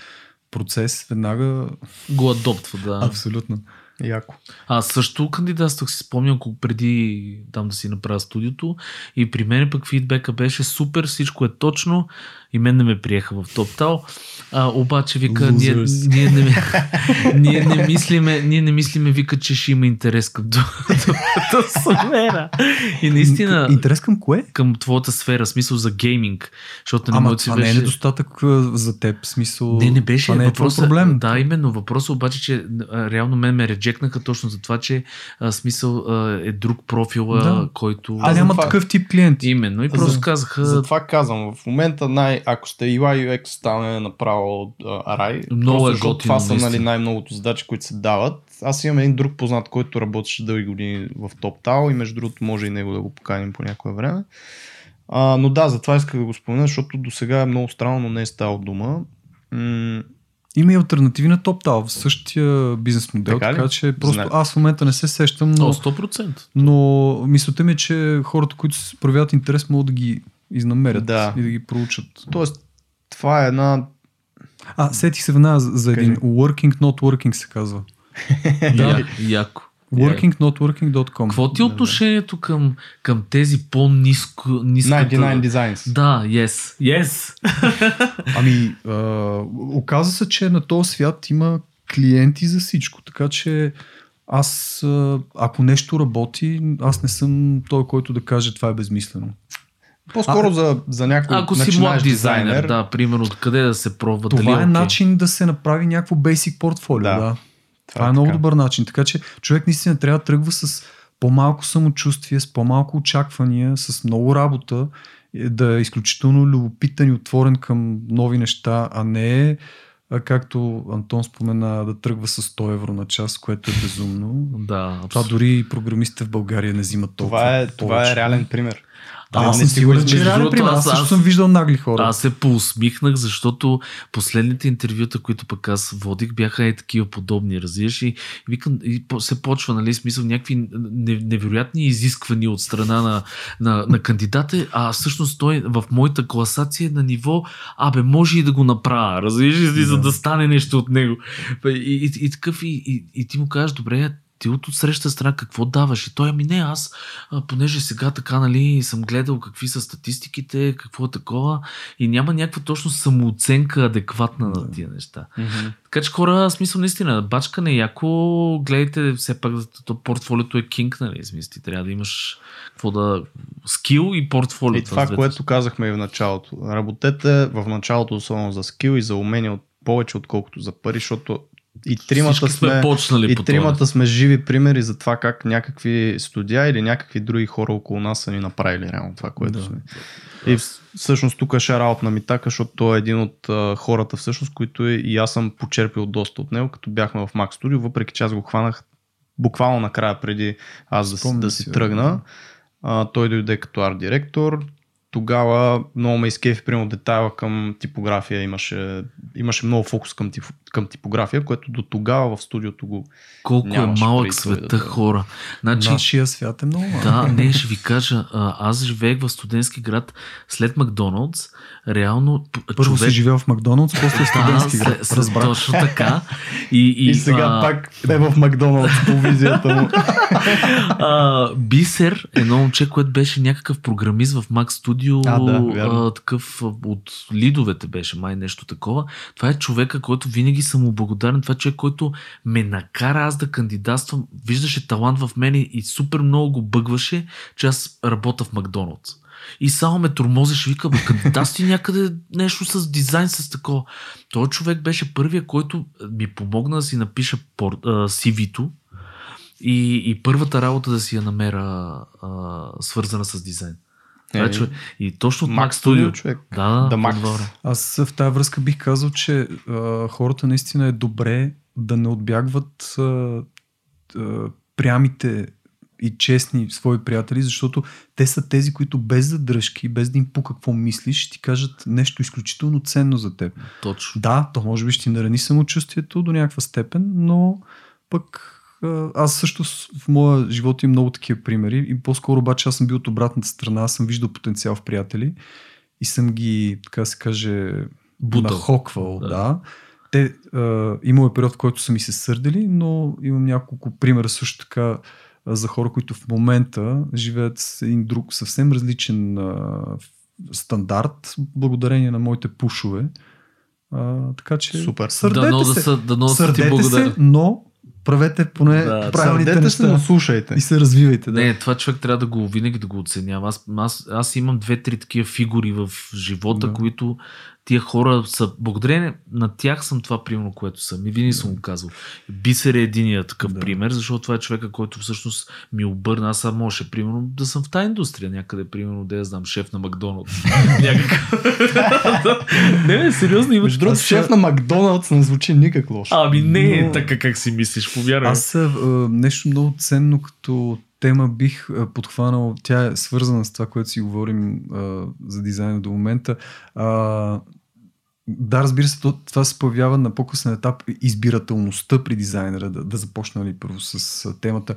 процес, веднага Го адоптва, да. абсолютно. яко. Аз също кандидатствах, си спомням, колко преди там да си направя студиото и при мен пък фидбека беше супер, всичко е точно и мен не ме приеха в TopTal. А, обаче вика, ние, ние, не, ние, не мислиме, ние не мислиме, вика, че ще има интерес към твоята сфера. И наистина, Интерес към кое? към твоята сфера, смисъл за гейминг. Защото не Ама това не е беше... недостатък за теб, смисъл... Не, не беше. Това не е твой въпросът, проблем. Да, именно. Въпросът обаче, че а, реално мен ме реджекнаха точно за това, че а, смисъл а, е друг профил, а, Да. който... А няма такъв тип клиенти. Именно. И просто За- казаха... Затова казвам, в момента най- ако сте UI UX стане направо а, рай, Много просто е готино, това са нали, най-многото задачи, които се дават. Аз имам един друг познат, който работеше дълги години в TopTal и между другото може и него да го поканим по някое време. А, но да, затова исках да го спомена, защото до сега е много странно, но не е стало дума. М- Има и альтернативи на TopTal в същия бизнес модел, Така така, че просто Знае. аз в момента не се сещам, О, но, 100%. но мисълта ми е, че хората, които се проявяват интерес, могат да ги изнамерят Да. и да ги проучат. Тоест, това е една... А, сетих се веднага за, за един Кажи. working not working се казва. Да, яко. workingnotworking.com Какво ти е отношението към, към тези по-низко... Ниската... 99 Designs. Да, yes. Yes. Ами, а, оказа се, че на този свят има клиенти за всичко, така че аз, ако нещо работи, аз не съм той, който да каже това е безмислено. По-скоро за, за някой Ако си млад дизайнер, да, примерно, къде да се пробва, Това дали е окей? начин да се направи някакво basic портфолио. Да. Да. да. Това, е, много така. добър начин. Така че човек наистина трябва да тръгва с по-малко самочувствие, с по-малко очаквания, с много работа, е, да е изключително любопитен и отворен към нови неща, а не е, а, както Антон спомена, да тръгва с 100 евро на час, което е безумно. Да, Това абсолютно. дори и програмистите в България не взимат толкова Това е, това повече. е реален пример. Да, аз съм сигурен, че реален пример. аз- Аз аз- съм виждал нагли хора. Аз се поусмихнах, защото последните интервюта, които пък аз водих, бяха е такива подобни, разбираш, и викам, и се почва, нали, смисъл, някакви не- невероятни изисквания от страна на, на, на кандидата, а всъщност той в моята класация е на ниво, абе, може и да го направя, разбираш, да. за да стане нещо от него. И, и, и такъв, и, и, и ти му кажеш, добре, ти от отсреща страна какво даваш? И той, ами не, аз, понеже сега така, нали, съм гледал какви са статистиките, какво е такова, и няма някаква точно самооценка адекватна на тия неща. Така че хора, смисъл наистина, бачкане яко, гледайте все пак, то портфолиото е кинг, нали, смисъл, ти трябва да имаш какво да, скил и портфолио. И това, което казахме и в началото. Работете в началото особено за скил и за умения от повече, отколкото за пари, защото и тримата Всички сме сме, почнали и тримата сме живи примери за това как някакви студия или някакви други хора около нас са ни направили реално това, което Да. сме. И вс- всъщност тук е шараут на Митака, защото той е един от а, хората всъщност, които е, и аз съм почерпил доста от него, като бяхме в Mac Studio, въпреки че аз го хванах буквално накрая преди аз да, да си, тръгна. А, той дойде като арт директор. Тогава много ме изкефи, примерно детайла към типография. Имаше, имаше много фокус към, към типография, което до тогава в студиото го Колко е малък да света, бъде. хора. Значи, Нашия свят е много малък. Да, не, ще ви кажа. а, Аз живеех в студентски град след Макдоналдс. Реално, Първо човек... си живял в Макдоналдс, после Да, студентски град. след, Разбрах. точно така. И, и, И, сега а, пак е в Макдоналдс по визията му. а, Бисер, едно момче, което беше някакъв програмист в Mac Studio, А, да, вярно. а, такъв от лидовете беше, май нещо такова. Това е човека, който винаги съм му благодарен. Това е човек, който ме накара аз да кандидатствам. Виждаше талант в мене и супер много го бъгваше, че аз работя в Макдоналдс. И само ме тормозеше, вика, бе, кандидатствай някъде нещо с дизайн, с такова. Той човек беше първия, който ми помогна да си напиша пор, а, CV-то и, и първата работа да си я намеря а, свързана с дизайн. Е, Е, човек. И точно от Mac Mac Studio. човек. Да, да, Max. Аз в тази връзка бих казал, че а, хората наистина е добре да не отбягват а, а, прямите и честни свои приятели, защото те са тези, които без задръжки, без да им по какво мислиш, ще ти кажат нещо изключително ценно за теб. Точно. Да, то може би ще ти нарани самочувствието до някаква степен, но пък аз също в моя живот имам много такива примери и по-скоро обаче аз съм бил от обратната страна, аз съм виждал потенциал в приятели и съм ги, така да се каже, Бутал. нахоквал. Да. Да. да. Те, а, имало е период, в който са ми се сърдили, но имам няколко примера също така а, за хора, които в момента живеят с един друг съвсем различен а, стандарт, благодарение на моите пушове. А, така че Супер. сърдете Дано се, да са, дано да сърдете благодаря. се, но правете поне Да, правилните Сърдете се, неща но слушайте. и се развивайте. Да. Не, това човек трябва да го винаги да го оценява. Аз, аз, аз имам две-три такива фигури в живота, Да. които тия хора са, благодарение на тях съм това, примерно, което съм. И винаги съм го казал. Бисер е единия такъв Да. пример, защото това е човека, който всъщност ми обърна. Аз само можеше, примерно, да съм в тази индустрия някъде, примерно, да я знам, шеф на Макдоналдс. Някакъв. не, не, сериозно има. Между другото, шеф на Макдоналдс не звучи никак лошо. Ами не е така, как си мислиш, повярвай. Аз а, нещо много ценно като тема бих подхванал, тя е свързана с това, което си говорим а, за дизайна до момента. А, да, разбира се, то- това се появява на по-късен етап избирателността при дизайнера, да, да започна ли първо с темата.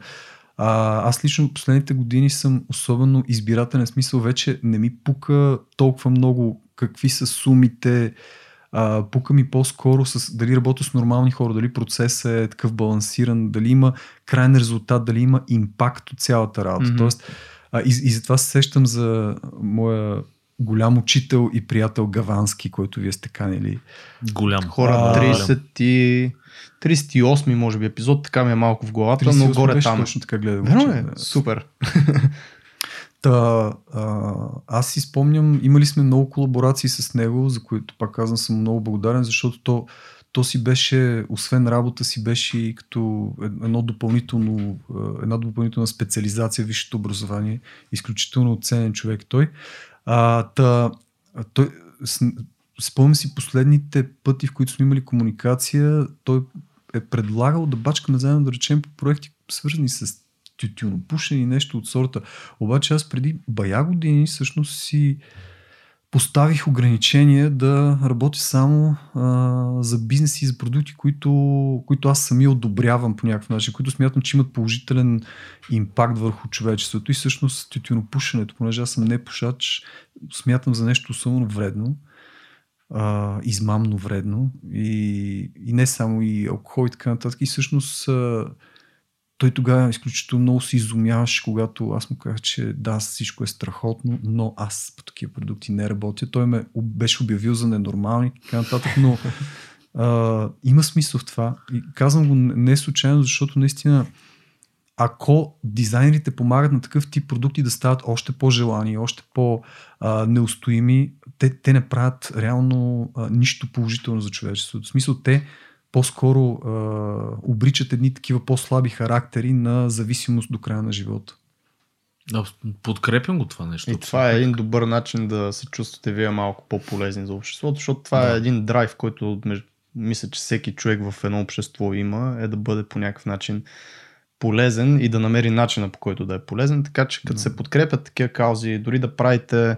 А, аз лично последните години съм особено избирателен смисъл, вече не ми пука толкова много какви са сумите, а, пука ми по-скоро с дали работя с нормални хора, дали процесът е такъв балансиран, дали има крайен резултат, дали има импакт от цялата работа. Mm-hmm. Тоест, а, и, и затова се сещам за моя голям учител и приятел Гавански, който вие сте канили. Голям. Хора, А, 30 и... 38 може би епизод, така ми е малко в главата, но 38 горе беше там. Точно така гледам. Верно е, супер. Та, а, аз си спомням, имали сме много колаборации с него, за които пак казвам съм много благодарен, защото то, то си беше, освен работа си беше и като едно допълнително, а, една допълнителна специализация в висшето образование. Изключително ценен човек той. А, та, той спомням си последните пъти, в които сме имали комуникация, той е предлагал да бачкаме заедно, да речем, по проекти, свързани с тютюнопушене и нещо от сорта. Обаче аз преди бая години всъщност си поставих ограничение да работя само а, за бизнеси и за продукти, които, които аз сами одобрявам по някакъв начин, които смятам, че имат положителен импакт върху човечеството. И всъщност тютюнопушенето, понеже аз съм не пушач, смятам за нещо особено вредно а, измамно вредно и, и не само и алкохол и така нататък. И всъщност а, той тогава изключително много се изумяваше, когато аз му казах, че да, всичко е страхотно, но аз по такива продукти не работя. Той ме беше обявил за ненормални и така нататък, но а, има смисъл в това. И казвам го не случайно, защото наистина ако дизайнерите помагат на такъв тип продукти да стават още по-желани, още по-неустоими, те, те не правят реално а, нищо положително за човечеството. В смисъл, те по-скоро а, обричат едни такива по-слаби характери на зависимост до края на живота. Да, подкрепям го това нещо. И това е един добър начин да се чувствате вие малко по-полезни за обществото, защото това Да. е един драйв, който мисля, че всеки човек в едно общество има, е да бъде по някакъв начин полезен и да намери начина по който да е полезен, така че като Да. се подкрепят такива каузи, дори да правите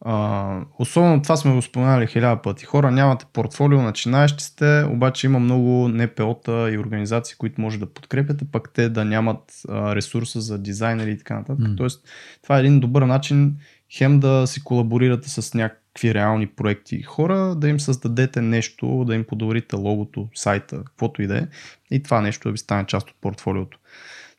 а, особено това сме го споменали хиляда пъти. Хора, нямате портфолио, начинаещи сте, обаче има много НПО-та и организации, които може да подкрепяте, пък те да нямат а, ресурса за дизайнери и така нататък. М. Тоест, това е един добър начин хем да си колаборирате с някакви реални проекти хора, да им създадете нещо, да им подобрите логото, сайта, каквото и да е. И това нещо да ви стане част от портфолиото.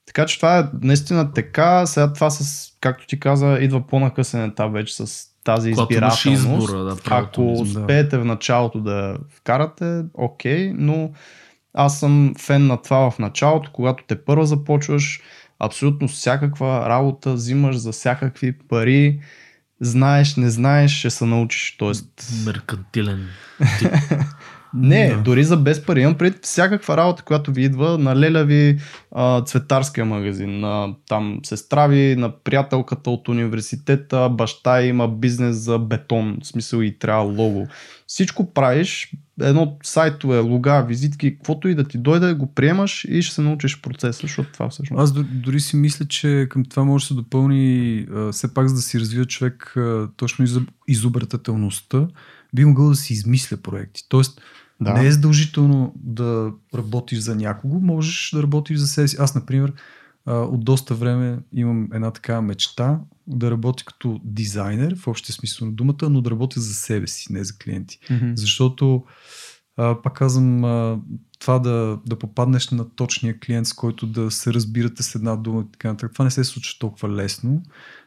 Така че това е наистина така. Сега това с, както ти каза, идва по-накъсен етап вече с тази Когато избирателност. избора, да, Ако избор. успеете в началото да вкарате, окей, но аз съм фен на това в началото, когато те първо започваш, абсолютно всякаква работа взимаш за всякакви пари, знаеш, не знаеш, ще се научиш. Тоест, Меркантилен. не, Да. дори за без пари. Имам пред всякаква работа, която ви идва на леля ви а, цветарския магазин, на там сестра ви, на приятелката от университета, баща има бизнес за бетон, в смисъл и трябва лого. Всичко правиш, едно сайтове, лога, визитки, каквото и да ти дойде, го приемаш и ще се научиш процеса, защото това всъщност. Аз дори, си мисля, че към това може да се допълни а, все пак за да си развива човек а, точно из, изобретателността, би могъл да си измисля проекти. Тоест, Да. не е задължително да работиш за някого, можеш да работиш за себе си. Аз, например, от доста време имам една такава мечта да работя като дизайнер, в общия смисъл на думата, но да работя за себе си, не за клиенти. Мгм. Защото А, пак казвам, а, това да, да попаднеш на точния клиент, с който да се разбирате с една дума и така нататък, това не се случва толкова лесно.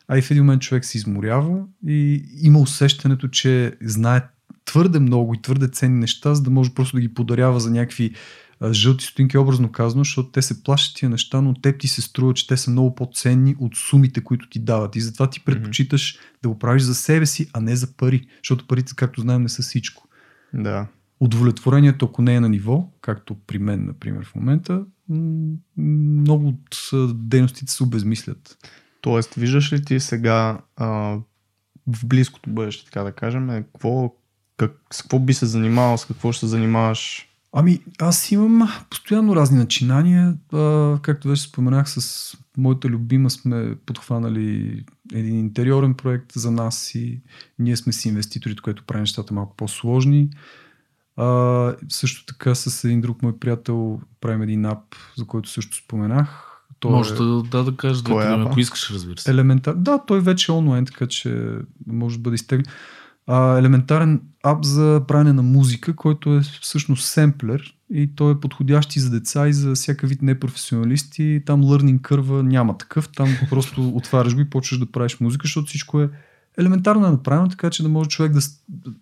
А и в един момент човек се изморява и има усещането, че знае твърде много и твърде ценни неща, за да може просто да ги подарява за някакви жълти стотинки, образно казано, защото те се плащат тия неща, но теб ти се струва, че те са много по-ценни от сумите, които ти дават. И затова ти предпочиташ mm-hmm. да го правиш за себе си, а не за пари, защото парите, както знаем, не са всичко. Да. Удовлетворението, ако не е на ниво, както при мен, например, в момента, много от дейностите се обезмислят. Тоест, виждаш ли ти сега а, в близкото бъдеще, така да кажем, какво, как, с какво би се занимавал, с какво ще се занимаваш? Ами, аз имам постоянно разни начинания. А, както вече споменах, с моята любима сме подхванали един интериорен проект за нас и ние сме си инвеститорите, което прави нещата малко по-сложни. А, също така с един друг мой приятел правим един ап, за който също споменах. Той може е... да, да, да кажеш, да, е ако искаш, разбира се. Елементар... Да, той вече е онлайн, така че може да бъде изтеглен. А, елементарен ап за правене на музика, който е всъщност семплер и той е подходящ и за деца и за всяка вид непрофесионалисти. Там learning curve няма такъв, там просто отваряш го и почваш да правиш музика, защото всичко е елементарно е направено, така че да може човек да,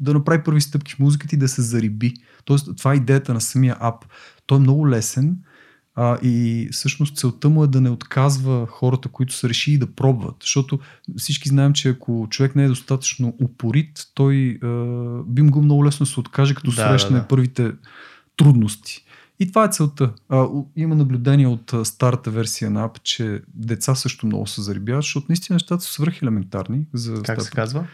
да направи първи стъпки в музиката и да се зариби. Тоест, това е идеята на самия ап. Той е много лесен а, и всъщност целта му е да не отказва хората, които са решили да пробват. Защото всички знаем, че ако човек не е достатъчно упорит, той а, би могъл много лесно да се откаже, като да, срещне да, да. първите трудности. И това е целта. А, има наблюдение от старата версия на App, че деца също много се зарибяват, защото наистина нещата са свръхелементарни. За как стата. се казва?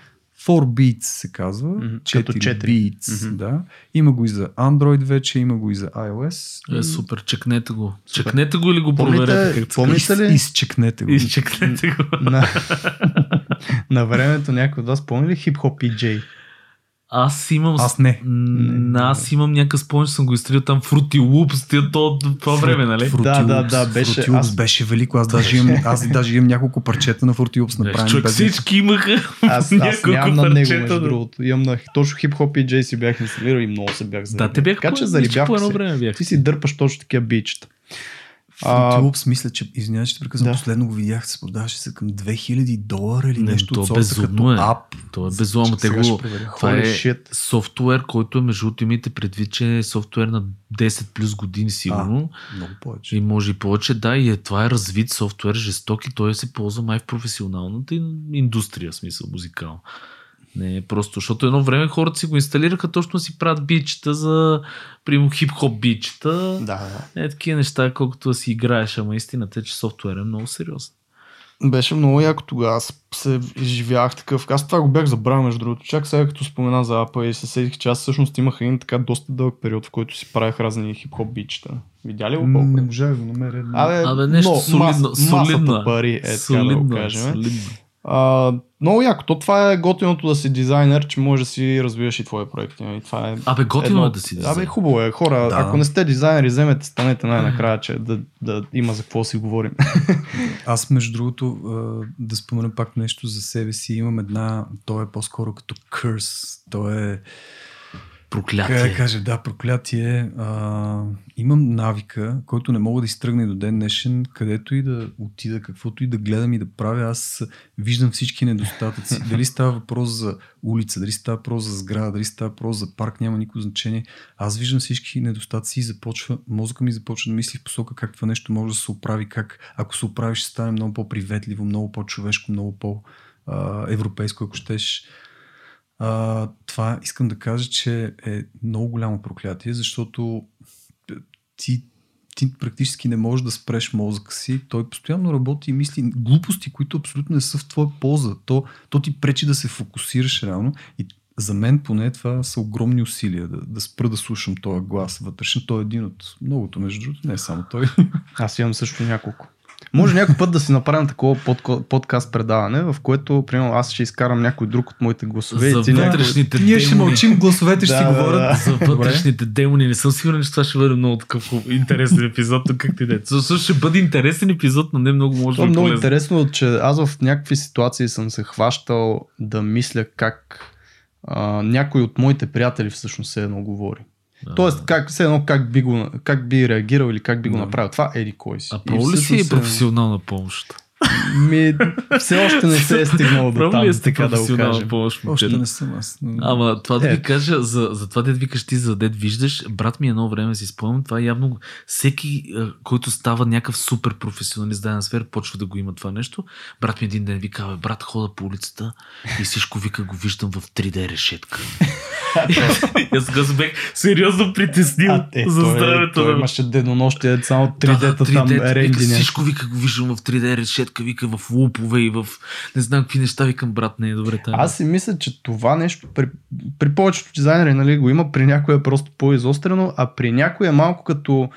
4 beats се казва. Mm-hmm. 4, 4 beats, mm-hmm. да. Има го и за Android вече, има го и за iOS. Е, супер, чекнете го. Супер. Чекнете го или го проверете? Помните ли? Изчекнете го. Изчекнете го. на, на времето някой от вас помни ли Hip Hop PJ? Аз имам. Аз не. М- аз имам някакъв спомен, че съм го изтрил там Fruity Loops, то това време, нали? Fruity да, да, да, беше. Fruity Loops аз... беше велико. Аз даже имам, аз даже имам няколко парчета на Fruity Loops направени. Човек, всички имаха. Аз, аз нямам на него, между другото. Имам на точно хип-хоп и джей си бях инсталирал и много се бях зарибял. Да, те бяха така, че зарибях по едно време бях. Ти си дърпаш точно такива бичета. Loops, мисля, че, извинявай, че прекъсвам, да. последно го видях, се продаваше се към 2000 долара или не, нещо то от сорта като е. ап. То е безумно. Те го, това е shit. софтуер, който е между имайте предвид, че е софтуер на 10 плюс години сигурно. А, много повече. И може и повече, да, и е, това е развит софтуер, жесток и той се ползва май в професионалната индустрия, смисъл музикал. Не, просто, защото едно време хората си го инсталираха, точно си правят бичета за, примерно, хип-хоп бичета. Да, да. Е, такива неща, колкото да си играеш, ама истината е, че софтуер е много сериозен. Беше много яко тогава. Аз се изживявах такъв. Аз това го бях забравил, между другото. Чак сега, като спомена за Апа и се седих, че аз всъщност имах един така доста дълъг период, в който си правих разни хип-хоп бичета. Видя ли го колко? Не можа да го намеря. Абе, Абе нещо но, солидно, мас, солидно. пари, е, солидно, така да го кажем. Солидно. А, много яко. То това е готиното да си дизайнер, че може да си развиваш и твоя проект. И това е Абе, готино едно... е да си дизайнер. Абе, хубаво е. Хора, да. ако не сте дизайнери, вземете, станете най-накрая, че да, да има за какво си говорим. Аз, между другото, да спомена пак нещо за себе си. Имам една, то е по-скоро като curse. То е Проклятие. Как да кажа, да, проклятие. А, имам навика, който не мога да изтръгне до ден днешен, където и да отида, каквото и да гледам и да правя, аз виждам всички недостатъци. Дали става въпрос за улица, дали става въпрос за сграда, дали става въпрос за парк, няма никакво значение. Аз виждам всички недостатъци и започва, мозъка ми започва да мисли в посока как това нещо може да се оправи, как ако се оправи ще стане много по-приветливо, много по-човешко, много по-европейско, ако щеш. А, това искам да кажа, че е много голямо проклятие, защото ти, ти практически не можеш да спреш мозъка си. Той постоянно работи и мисли глупости, които абсолютно не са в твоя полза. То, то ти пречи да се фокусираш реално. И за мен поне това са огромни усилия да, да спра да слушам този глас вътрешен. Той е един от многото, между другото, не е само той. Аз имам също няколко. Може някой път да си направим такова под, подкаст предаване, в което, примерно, аз ще изкарам някой друг от моите гласове. За и ти вътрешните някой... Ние ще мълчим, гласовете ще да, си говорят. Да, За вътрешните демони не съм сигурен, че това ще бъде много такъв интересен епизод, как ти да Също ще бъде интересен епизод, но не много може да е много интересно, че аз в някакви ситуации съм се хващал да мисля как а, някой от моите приятели всъщност се едно говори. Да. Тоест, как, все едно как би, го, как би реагирал или как би го направил. Това еди кой си. А пробва ли си е професионална помощ? Ми, все още не се е стигнал до там, е така да го кажем. Помощ, още не съм аз. Ама това да ви кажа, за, за това дед викаш ти, за дед виждаш, брат ми едно време си спомням, това явно всеки, който става някакъв супер професионалист дадена сфера, почва да го има това нещо. Брат ми един ден вика, брат, хода по улицата и всичко вика го виждам в 3D решетка. Аз го бех сериозно притеснил а, е, за здравето. Той, той имаше денонощие само 3D-та да, 3D, там ренди. Всичко вика го виждам в 3D решетка, вика в лупове и в не знам какви неща, викам брат, не е добре. Тая. Аз си мисля, че това нещо при, при повечето дизайнери нали, го има, при някой е просто по-изострено, а при някой е малко като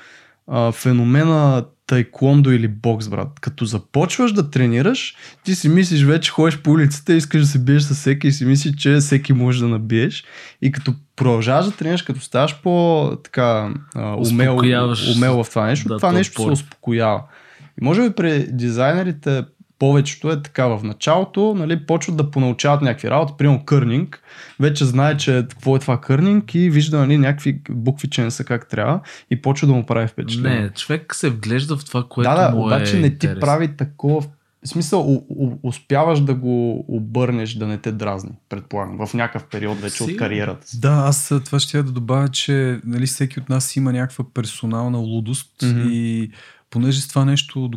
а, феномена тайкондо или бокс, брат. Като започваш да тренираш, ти си мислиш вече ходиш по улицата и искаш да се биеш с всеки и си мислиш, че всеки може да набиеш. И като продължаваш да тренираш, като ставаш по така умел, умел в това нещо, да, това нещо се успокоява. И може би при дизайнерите повечето е така в началото, нали, почват да понаучават някакви работи, примерно кърнинг, вече знае, че какво е това кърнинг и вижда нали, някакви букви, че не са как трябва и почва да му прави впечатление. Не, човек се вглежда в това, което да, да, му обаче е не ти интерес. прави такова в смисъл, у, у, успяваш да го обърнеш да не те дразни, предполагам, в някакъв период вече си? от кариерата си. Да, аз това ще я да добавя, че нали, всеки от нас има някаква персонална лудост mm-hmm. и понеже с това нещо,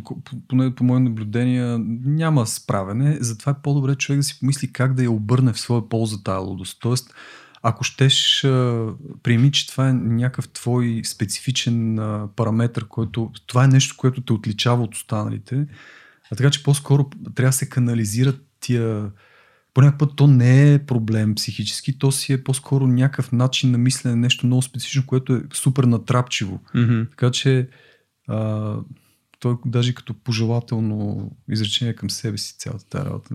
поне по мое наблюдение, няма справене, затова е по-добре човек да си помисли как да я обърне в своя полза тази лудост. Тоест, ако щеш, приеми, че това е някакъв твой специфичен параметр, който, това е нещо, което те отличава от останалите, а така че по-скоро трябва да се канализират тия по някакъв път то не е проблем психически, то си е по-скоро някакъв начин на мислене, нещо много специфично, което е супер натрапчиво. Mm-hmm. Така че а, той даже като пожелателно изречение към себе си цялата тази работа.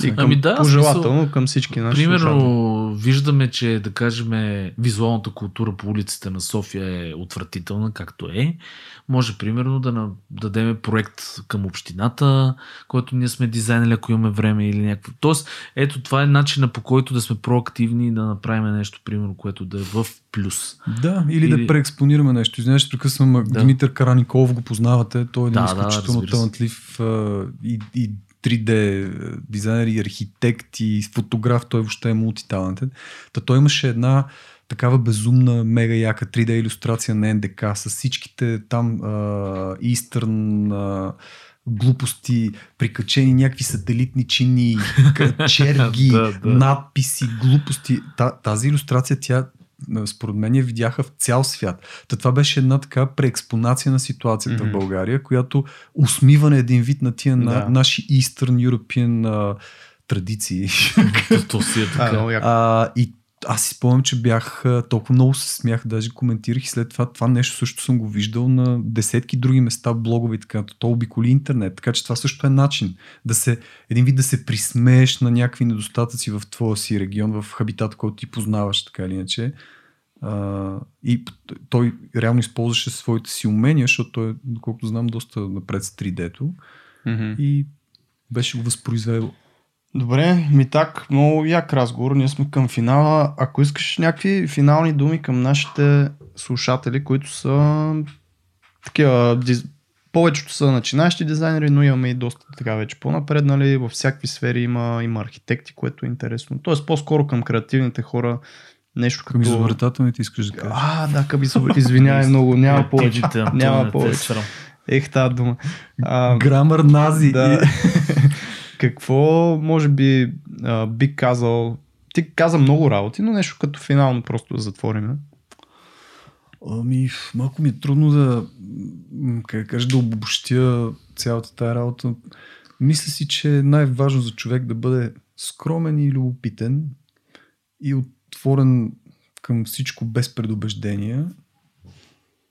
Към, ами да, пожелателно смисъл, към всички наши Примерно слушатели. виждаме, че да кажем визуалната култура по улиците на София е отвратителна, както е. Може примерно да дадем проект към общината, който ние сме дизайнери, ако имаме време или някакво. Тоест, ето това е начина по който да сме проактивни и да направим нещо, примерно, което да е в плюс. Да, или, или... да преекспонираме нещо. Извинявай, прекъсвам, да. Димитър Караников го познавате, той е един да, изключително да, талантлив и, и 3D дизайнер и архитект и фотограф, той въобще е мултиталентен. Та той имаше една такава безумна, мега яка 3D иллюстрация на НДК с всичките там Eastern глупости, прикачени някакви сателитни чини, черги, да, да. надписи, глупости. Тази иллюстрация, тя според мен я видяха в цял свят. Та това беше една така преекспонация на ситуацията mm-hmm. в България, която усмиване един вид на тия да. на, наши Eastern European а, традиции. То си е така. А, и аз си спомням, че бях толкова много се смях, даже коментирах и след това това нещо също съм го виждал на десетки други места, блогове и така. То обиколи интернет, така че това също е начин да се, един вид да се присмееш на някакви недостатъци в твоя си регион, в хабитата, който ти познаваш, така или иначе. А, и той реално използваше своите си умения, защото той, доколкото знам, доста напред с 3D-то mm-hmm. и беше го възпроизвел Добре, ми так, много як разговор. Ние сме към финала. Ако искаш някакви финални думи към нашите слушатели, които са такива, повечето са начинащи дизайнери, но имаме и доста така вече по-напреднали. Във всякакви сфери има, има архитекти, което е интересно. Тоест по-скоро към креативните хора нещо като... Към изобретателните искаш да кажеш. А, да, към Извинявай много, няма повече. няма повече. Ех, тази дума. А, Грамър нази. Да. Какво може би а, би казал? Ти каза много работи, но нещо като финално просто да затворим. Ами, малко ми е трудно да, как кажа, да обобщя цялата тази работа. Мисля си, че е най-важно за човек да бъде скромен и любопитен и отворен към всичко без предубеждения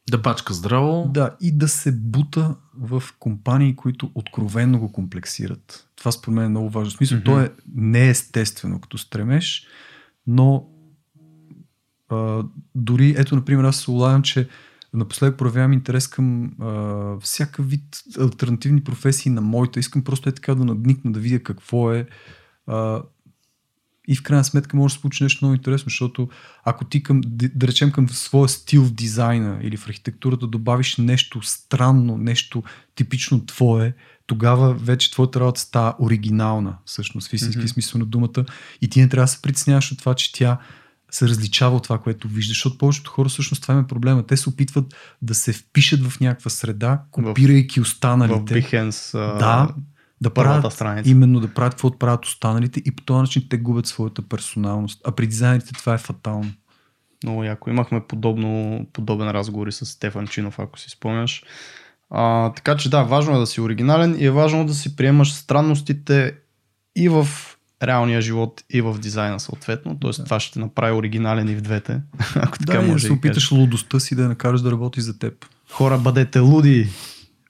да бачка здраво. Да, и да се бута в компании, които откровенно го комплексират. Това според мен е много важно. В смисъл, mm-hmm. то е неестествено като стремеш, но а, дори, ето, например, аз се улавям, че напоследък проявявам интерес към а, всякакъв вид альтернативни професии на моята. Искам просто е така да надникна, да видя какво е. А, и в крайна сметка може да се получи нещо много интересно, защото ако ти към, да речем към своя стил в дизайна или в архитектурата добавиш нещо странно, нещо типично твое, тогава вече твоята работа става оригинална, всъщност, в истински mm-hmm. смисъл на думата. И ти не трябва да се притесняваш от това, че тя се различава от това, което виждаш, защото повечето хора всъщност това е проблема. Те се опитват да се впишат в някаква среда, копирайки останалите. В Behance, да, да правят, страница. именно да правят какво правят останалите и по този начин те губят своята персоналност. А при дизайнерите това е фатално. Много яко. Имахме подобно, подобен разговор с Стефан Чинов, ако си спомняш. А, така че да, важно е да си оригинален и е важно да си приемаш странностите и в реалния живот и в дизайна съответно. Тоест да. това ще направи оригинален и в двете. Ако да, така може да се опиташ лудостта си да я накараш да работи за теб. Хора, бъдете луди!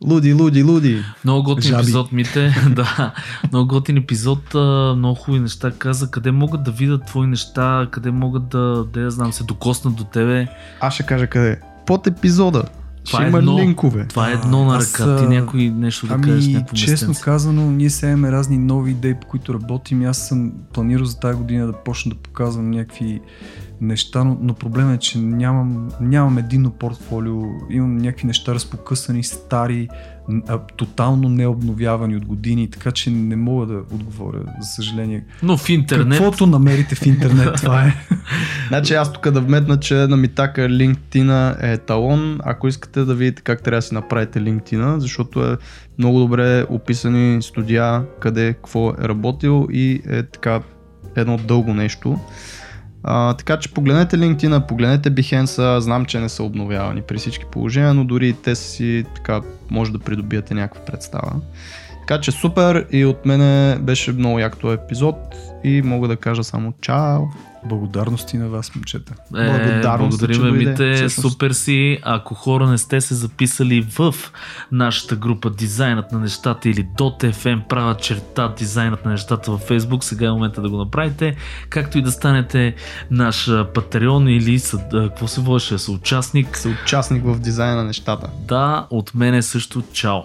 Луди, луди, луди. Много готин Жаби. епизод, Мите. да, много готин епизод, много хубави неща каза. Къде могат да видят твои неща, къде могат да, да я знам, се докоснат до тебе. Аз ще кажа къде. Под епизода. Това ще е има едно, линкове. Това е едно на ръка. Ти някой нещо да ами, кажеш, някакво Честно местенце. казано, ние сега имаме разни нови идеи, по които работим. Аз съм планирал за тази година да почна да показвам някакви неща, но, но проблемът е, че нямам, нямам единно портфолио, имам някакви неща разпокъсани, стари, а, тотално необновявани от години, така че не мога да отговоря, за съжаление. Но в интернет... Каквото намерите в интернет, това е. значи аз тук да вметна, че на Митака LinkedIn е талон, ако искате да видите как трябва да си направите LinkedIn, защото е много добре описани студия, къде, какво е работил и е така едно дълго нещо. А, така че погледнете LinkedIn, погледнете Behance, знам, че не са обновявани при всички положения, но дори те си така може да придобиете някаква представа. Така че супер и от мене беше много як този епизод и мога да кажа само чао. Благодарности на вас, момчета. Е, Благодарност, благодарим, Мите, супер си. Ако хора не сте се записали в нашата група Дизайнът на нещата или .fm права черта Дизайнът на нещата във Facebook, сега е момента да го направите. Както и да станете наш патреон или съ... какво се водеше? Съучастник. Съучастник в дизайна на нещата. Да, от мене също чао.